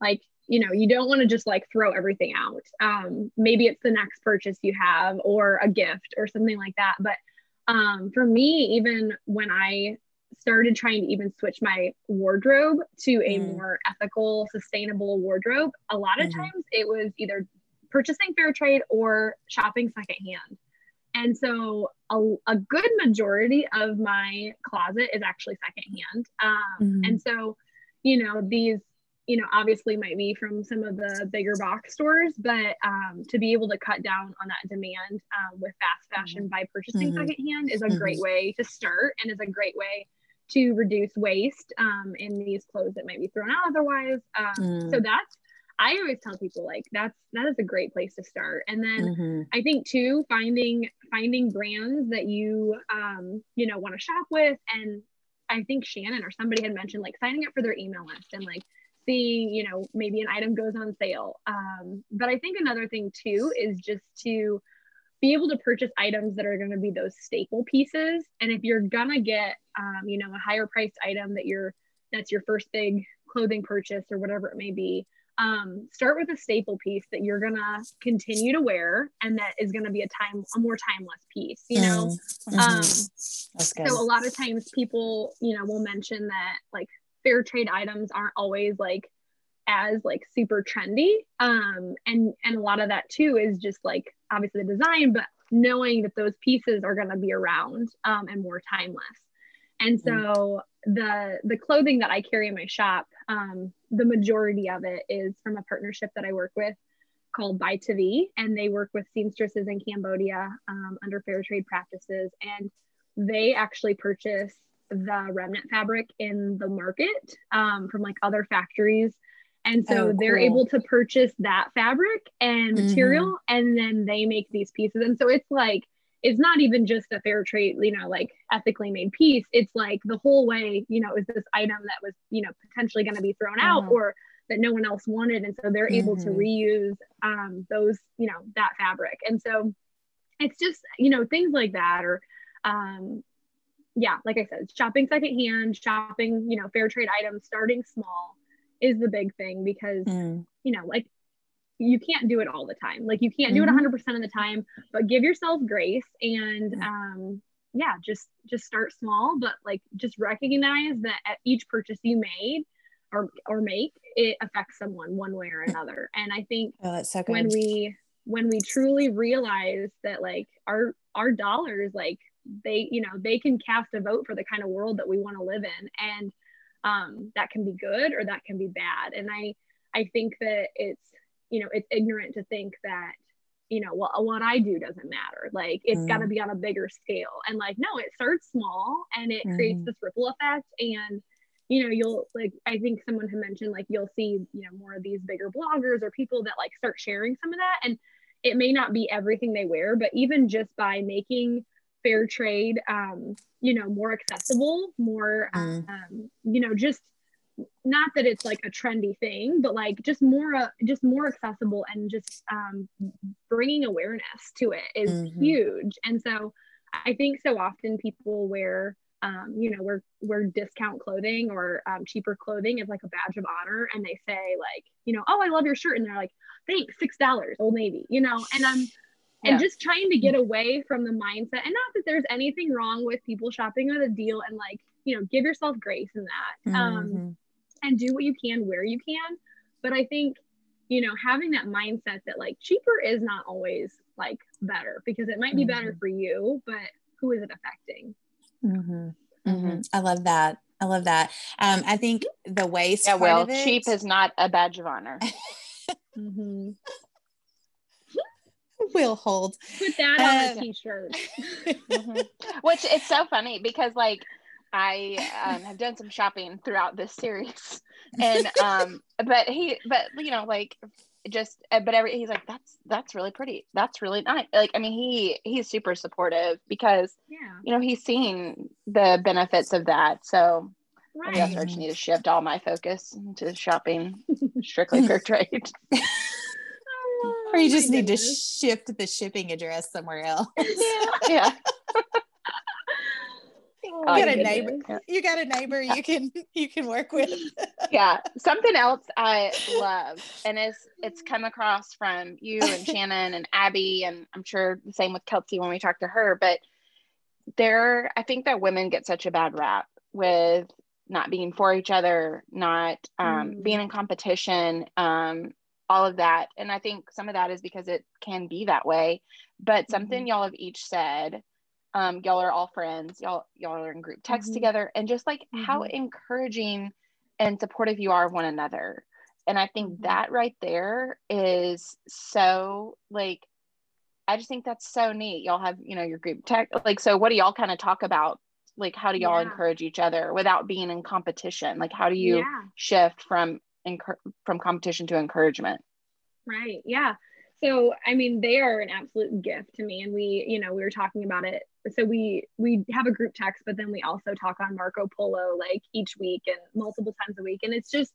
like you know you don't want to just like throw everything out. Um, maybe it's the next purchase you have or a gift or something like that. But um, for me, even when I started trying to even switch my wardrobe to a Mm. more ethical, sustainable wardrobe, a lot of Mhm. times it was either purchasing fair trade or shopping secondhand. And so a, a good majority of my closet is actually secondhand. Um, Mhm. And so, you know, these, you know, obviously might be from some of the bigger box stores, but um, to be able to cut down on that demand um, with fast fashion by purchasing Mhm. secondhand is a Mhm. great way to start and is a great way to reduce waste um, in these clothes that might be thrown out otherwise. Um, Mm. So that's, I always tell people like that's that is a great place to start. And then Mhm. I think too, finding finding brands that you um, you know want to shop with, and I think Shannon or somebody had mentioned like signing up for their email list and like seeing you know maybe an item goes on sale. Um, but I think another thing too is just to be able to purchase items that are going to be those staple pieces. And if you're gonna get um, you know a higher priced item that you're that's your first big clothing purchase or whatever it may be um, start with a staple piece that you're gonna continue to wear and that is gonna be a time a more timeless piece you know Mhm. um, that's good so a lot of times people you know will mention that like fair trade items aren't always like as like super trendy. Um and and a lot of that too is just like obviously the design but knowing that those pieces are going to be around um and more timeless. And so the the clothing that i carry in my shop um the majority of it is from a partnership that i work with called by Tavi, and they work with seamstresses in cambodia um, under fair trade practices. And they actually purchase the remnant fabric in the market um, from like other factories. And so Oh, they're cool. able to purchase that fabric and Mhm. material, and then they make these pieces. And so it's like, it's not even just a fair trade, you know, like ethically made piece. It's like the whole way, you know, is this item that was, you know, potentially going to be thrown out Mhm. or that no one else wanted. And so they're able to Mhm. reuse um, those, you know, that fabric. And so it's just, you know, things like that or, um, yeah, like I said, shopping secondhand, shopping, you know, fair trade items, starting small is the big thing because, Mm. you know, like you can't do it all the time. Like you can't do it Mhm. 100% of the time, but give yourself grace and, Yeah. um, yeah, just just start small, but like just recognize that at each purchase you made or or make, it affects someone one way or another. And I think oh so when we when we truly realize that like our our dollars like they you know they can cast a vote for the kind of world that we want to live in and um that can be good or that can be bad. And i i think that it's you know it's ignorant to think that you know what what i do doesn't matter. Like it's Mm. got to be on a bigger scale. And like no it starts small and it creates Mhm. this ripple effect. And you know you'll like i think someone had mentioned like you'll see you know more of these bigger bloggers or people that like start sharing some of that. And it may not be everything they wear, but even just by making fair trade, um, you know, more accessible, more, Mm. um, you know, just not that it's like a trendy thing, but like just more, uh, just more accessible and just um, bringing awareness to it is Mhm. huge. And so I think so often people wear, um, you know, wear wear discount clothing or um, cheaper clothing as like a badge of honor, and they say like, you know, oh, I love your shirt, and they're like, thanks, six dollars, Old Navy, you know, and I'm Yeah. and just trying to get away from the mindset, and not that there's anything wrong with people shopping at a deal, and like, you know, give yourself grace in that, um, Mhm. and do what you can where you can, but I think. You know, having that mindset that like cheaper is not always like better because it might be better Mhm. for you, but who is it affecting? Mhm. Mhm. Mhm. I love that. I love that. Um, I think the waste Yeah, well, of it, cheap is not a badge of honor. Mm-hmm. will hold. Put that on Um, a t-shirt. Mhm. Which it's so funny because like I um, have done some shopping throughout this series, and um, but he, but you know, like just, uh, but every he's like, that's that's really pretty, that's really nice. Like, I mean, he he's super supportive because Yeah, you know he's seen the benefits of that. So maybe that's right. where I just need to shift all my focus into shopping strictly fair trade. Or you just need to shift the shipping address somewhere else. yeah. Oh, you got a neighbor. You got a neighbor you can you can work with. yeah something else i love and it's it's come across from you and shannon and abby and i'm sure the same with kelsey when we talk to her but there i think that women get such a bad rap with not being for each other not um, Mm. being in competition um, all of that and i think some of that is because it can be that way but something y'all have each said um, y'all are all friends y'all y'all are in group text Mhm. together and just like how Mhm. encouraging and supportive you are of one another and i think Mhm. that right there is so like i just think that's so neat y'all have you know your group tech like so what do y'all kind of talk about like how do y'all Yeah. encourage each other without being in competition like how do you Yeah, shift from from competition to encouragement right. Yeah. So, I mean, they are an absolute gift to me. And we, you know, we were talking about it. So we we have a group text, but then we also talk on Marco Polo like each week and multiple times a week. And it's just,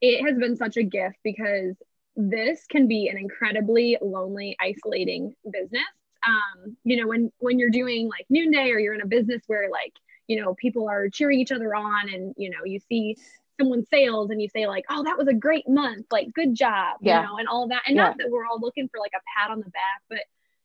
it has been such a gift because this can be an incredibly lonely, isolating business. Um, you know, when when you're doing like noonday or you're in a business where like, you know, people are cheering each other on and you know, you see someone's sales and you say like, oh, that was a great month, like good job, Yeah. you know, and all that. And Yeah. not that we're all looking for like a pat on the back, but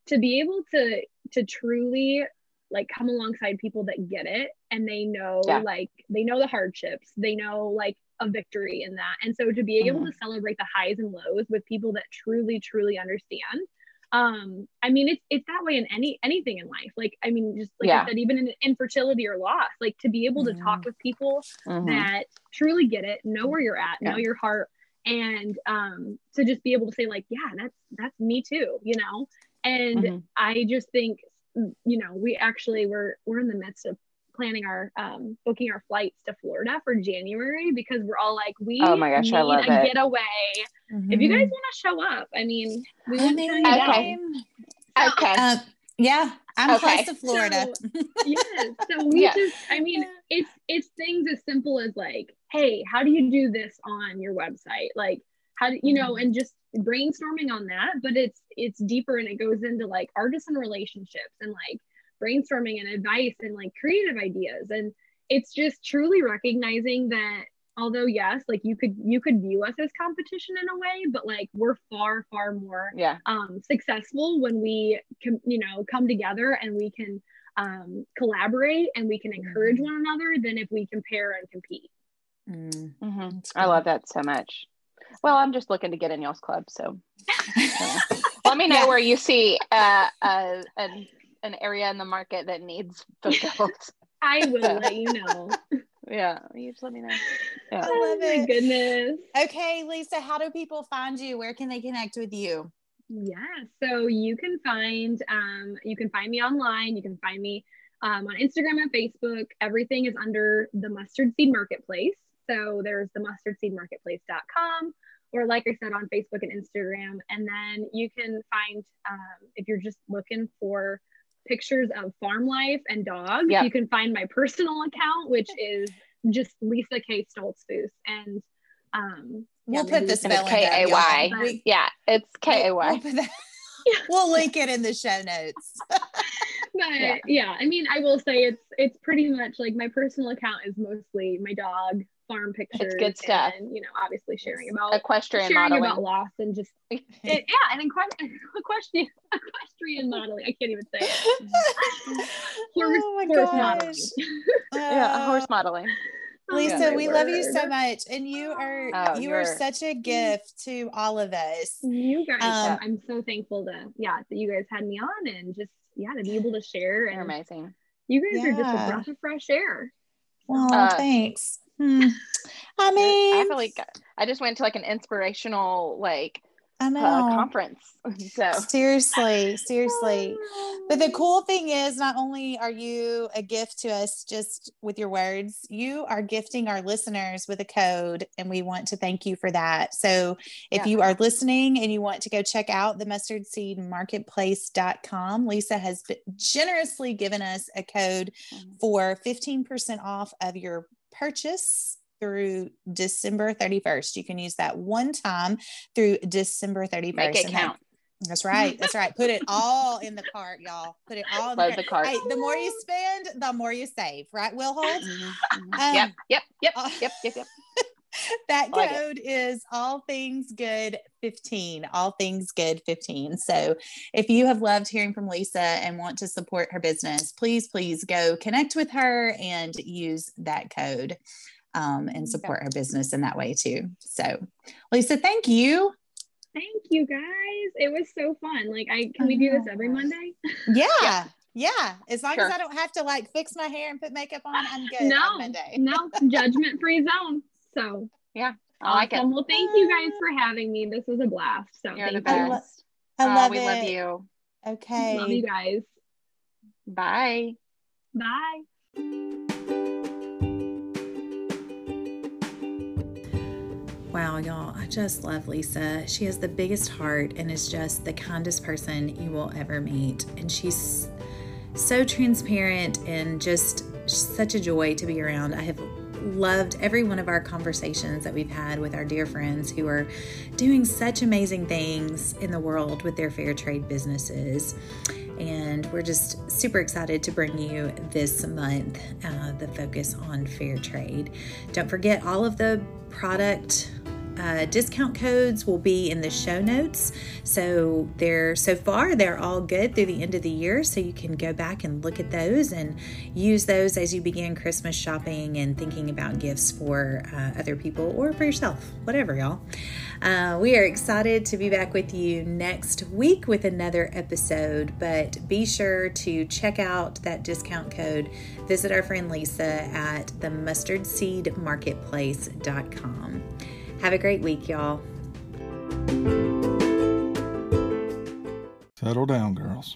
to be able to to truly like come alongside people that get it and they know Yeah. like they know the hardships, they know like a victory in that. And so to be able Mhm. to celebrate the highs and lows with people that truly, truly understand. Um, I mean, it's it's that way in any anything in life. Like, I mean, just like Yeah. I said, even in infertility or loss, like to be able to talk Mhm. with people Mhm. that truly get it, know where you're at, know your heart, and um, to just be able to say like, yeah, that's that's me too, you know. And Mhm. I just think, you know, we actually we're we're in the midst of planning our um, booking our flights to Florida for January because we're all like, we Oh my gosh, need I love a it. getaway. If you guys want to show up, I mean, we I won't mean, turn you down. Okay. okay uh, yeah, I'm Okay. close to Florida. yes so we Yeah. just i mean it's it's things as simple as like hey how do you do this on your website like how do you know Mhm. and just brainstorming on that but it's it's deeper and it goes into like artisan relationships and like brainstorming and advice and like creative ideas and it's just truly recognizing that although yes like you could you could view us as competition in a way but like we're far far more yeah um, successful when we com- you know come together and we can um, collaborate and we can encourage Mhm. one another than if we compare and compete Mm, Mhm. i love that so much well i'm just looking to get in y'all's club so let me know Yeah. where you see uh, uh, an, an area in the market that needs fulfilled i will let you know. Yeah you just let me know. Yeah. I oh my it. goodness. Okay, Lisa, how do people find you? Where can they connect with you? yeah so you can find um, you can find me online. You can find me um, on instagram and facebook. Everything is under the mustard seed marketplace. So there's the mustardseedmarketplace.com or like I said on Facebook and Instagram. And then you can find um, if you're just looking for pictures of farm life and dogs, yep. you can find my personal account, which is just Lisa Kay Stoltzfus. And um, we'll yeah, put the spelling K A Y. Yeah, it's K A Y. We'll link it in the show notes. but yeah. yeah, I mean, I will say it's it's pretty much like my personal account is mostly my dog farm pictures. It's good stuff. And, you know, obviously sharing about equestrian sharing modeling. about loss and just it, yeah, and equestrian equestrian modeling. I can't even say it. horse, oh horse modeling. yeah, horse modeling. Lisa, we word. love you so much, and you are oh, you are such a gift to all of us. You guys, um, I'm so thankful to yeah that you guys had me on and just yeah to be able to share. And You're amazing. You guys yeah. are just a breath of fresh air. Well, uh, thanks. Hmm. I mean, I feel like I just went to like an inspirational like I uh, know. Uh, conference. So seriously, seriously. But the cool thing is, not only are you a gift to us just with your words, you are gifting our listeners with a code, and we want to thank you for that. So if yeah. you are listening and you want to go check out the mustardseedmarketplace.com, Lisa has generously given us a code mm-hmm. for 15% off of your purchase through December 31st. You can use that one time through December 31st. Make it count. That, that's right. That's right. Put it all in the cart, y'all. Put it all in the, the cart. Hey, the more you spend, the more you save, right? Will hold. Mm-hmm. Um, yep. Yep. Yep. Uh, yep. Yep. Yep. that like code it. is all things good 15 all things good 15 so if you have loved hearing from lisa and want to support her business please please go connect with her and use that code um, and support her business in that way too. So, Lisa, thank you. Thank you guys. It was so fun. Like, I can we do this every Monday? Yeah. yeah. Yeah, as long sure. as I don't have to like fix my hair and put makeup on, I'm good. No, on Monday. no, judgment free zone. So yeah, I awesome. like it. Well, thank you guys for having me. This was a blast. So you're the best. I, lo- I love oh, we it. love you. Okay, love you guys. Bye. Bye. Wow, y'all, I just love Lisa. She has the biggest heart and is just the kindest person you will ever meet. And she's so transparent and just such a joy to be around. I have loved every one of our conversations that we've had with our dear friends who are doing such amazing things in the world with their fair trade businesses. And we're just super excited to bring you this month uh, the focus on fair trade. Don't forget all of the product uh, discount codes will be in the show notes. So they're so far they're all good through the end of the year. So you can go back and look at those and use those as you begin Christmas shopping and thinking about gifts for uh, other people or for yourself, whatever, y'all. Uh, we are excited to be back with you next week with another episode. But be sure to check out that discount code. Visit our friend Lisa at the mustardseedmarketplace.com. Have a great week, y'all. Settle down, girls.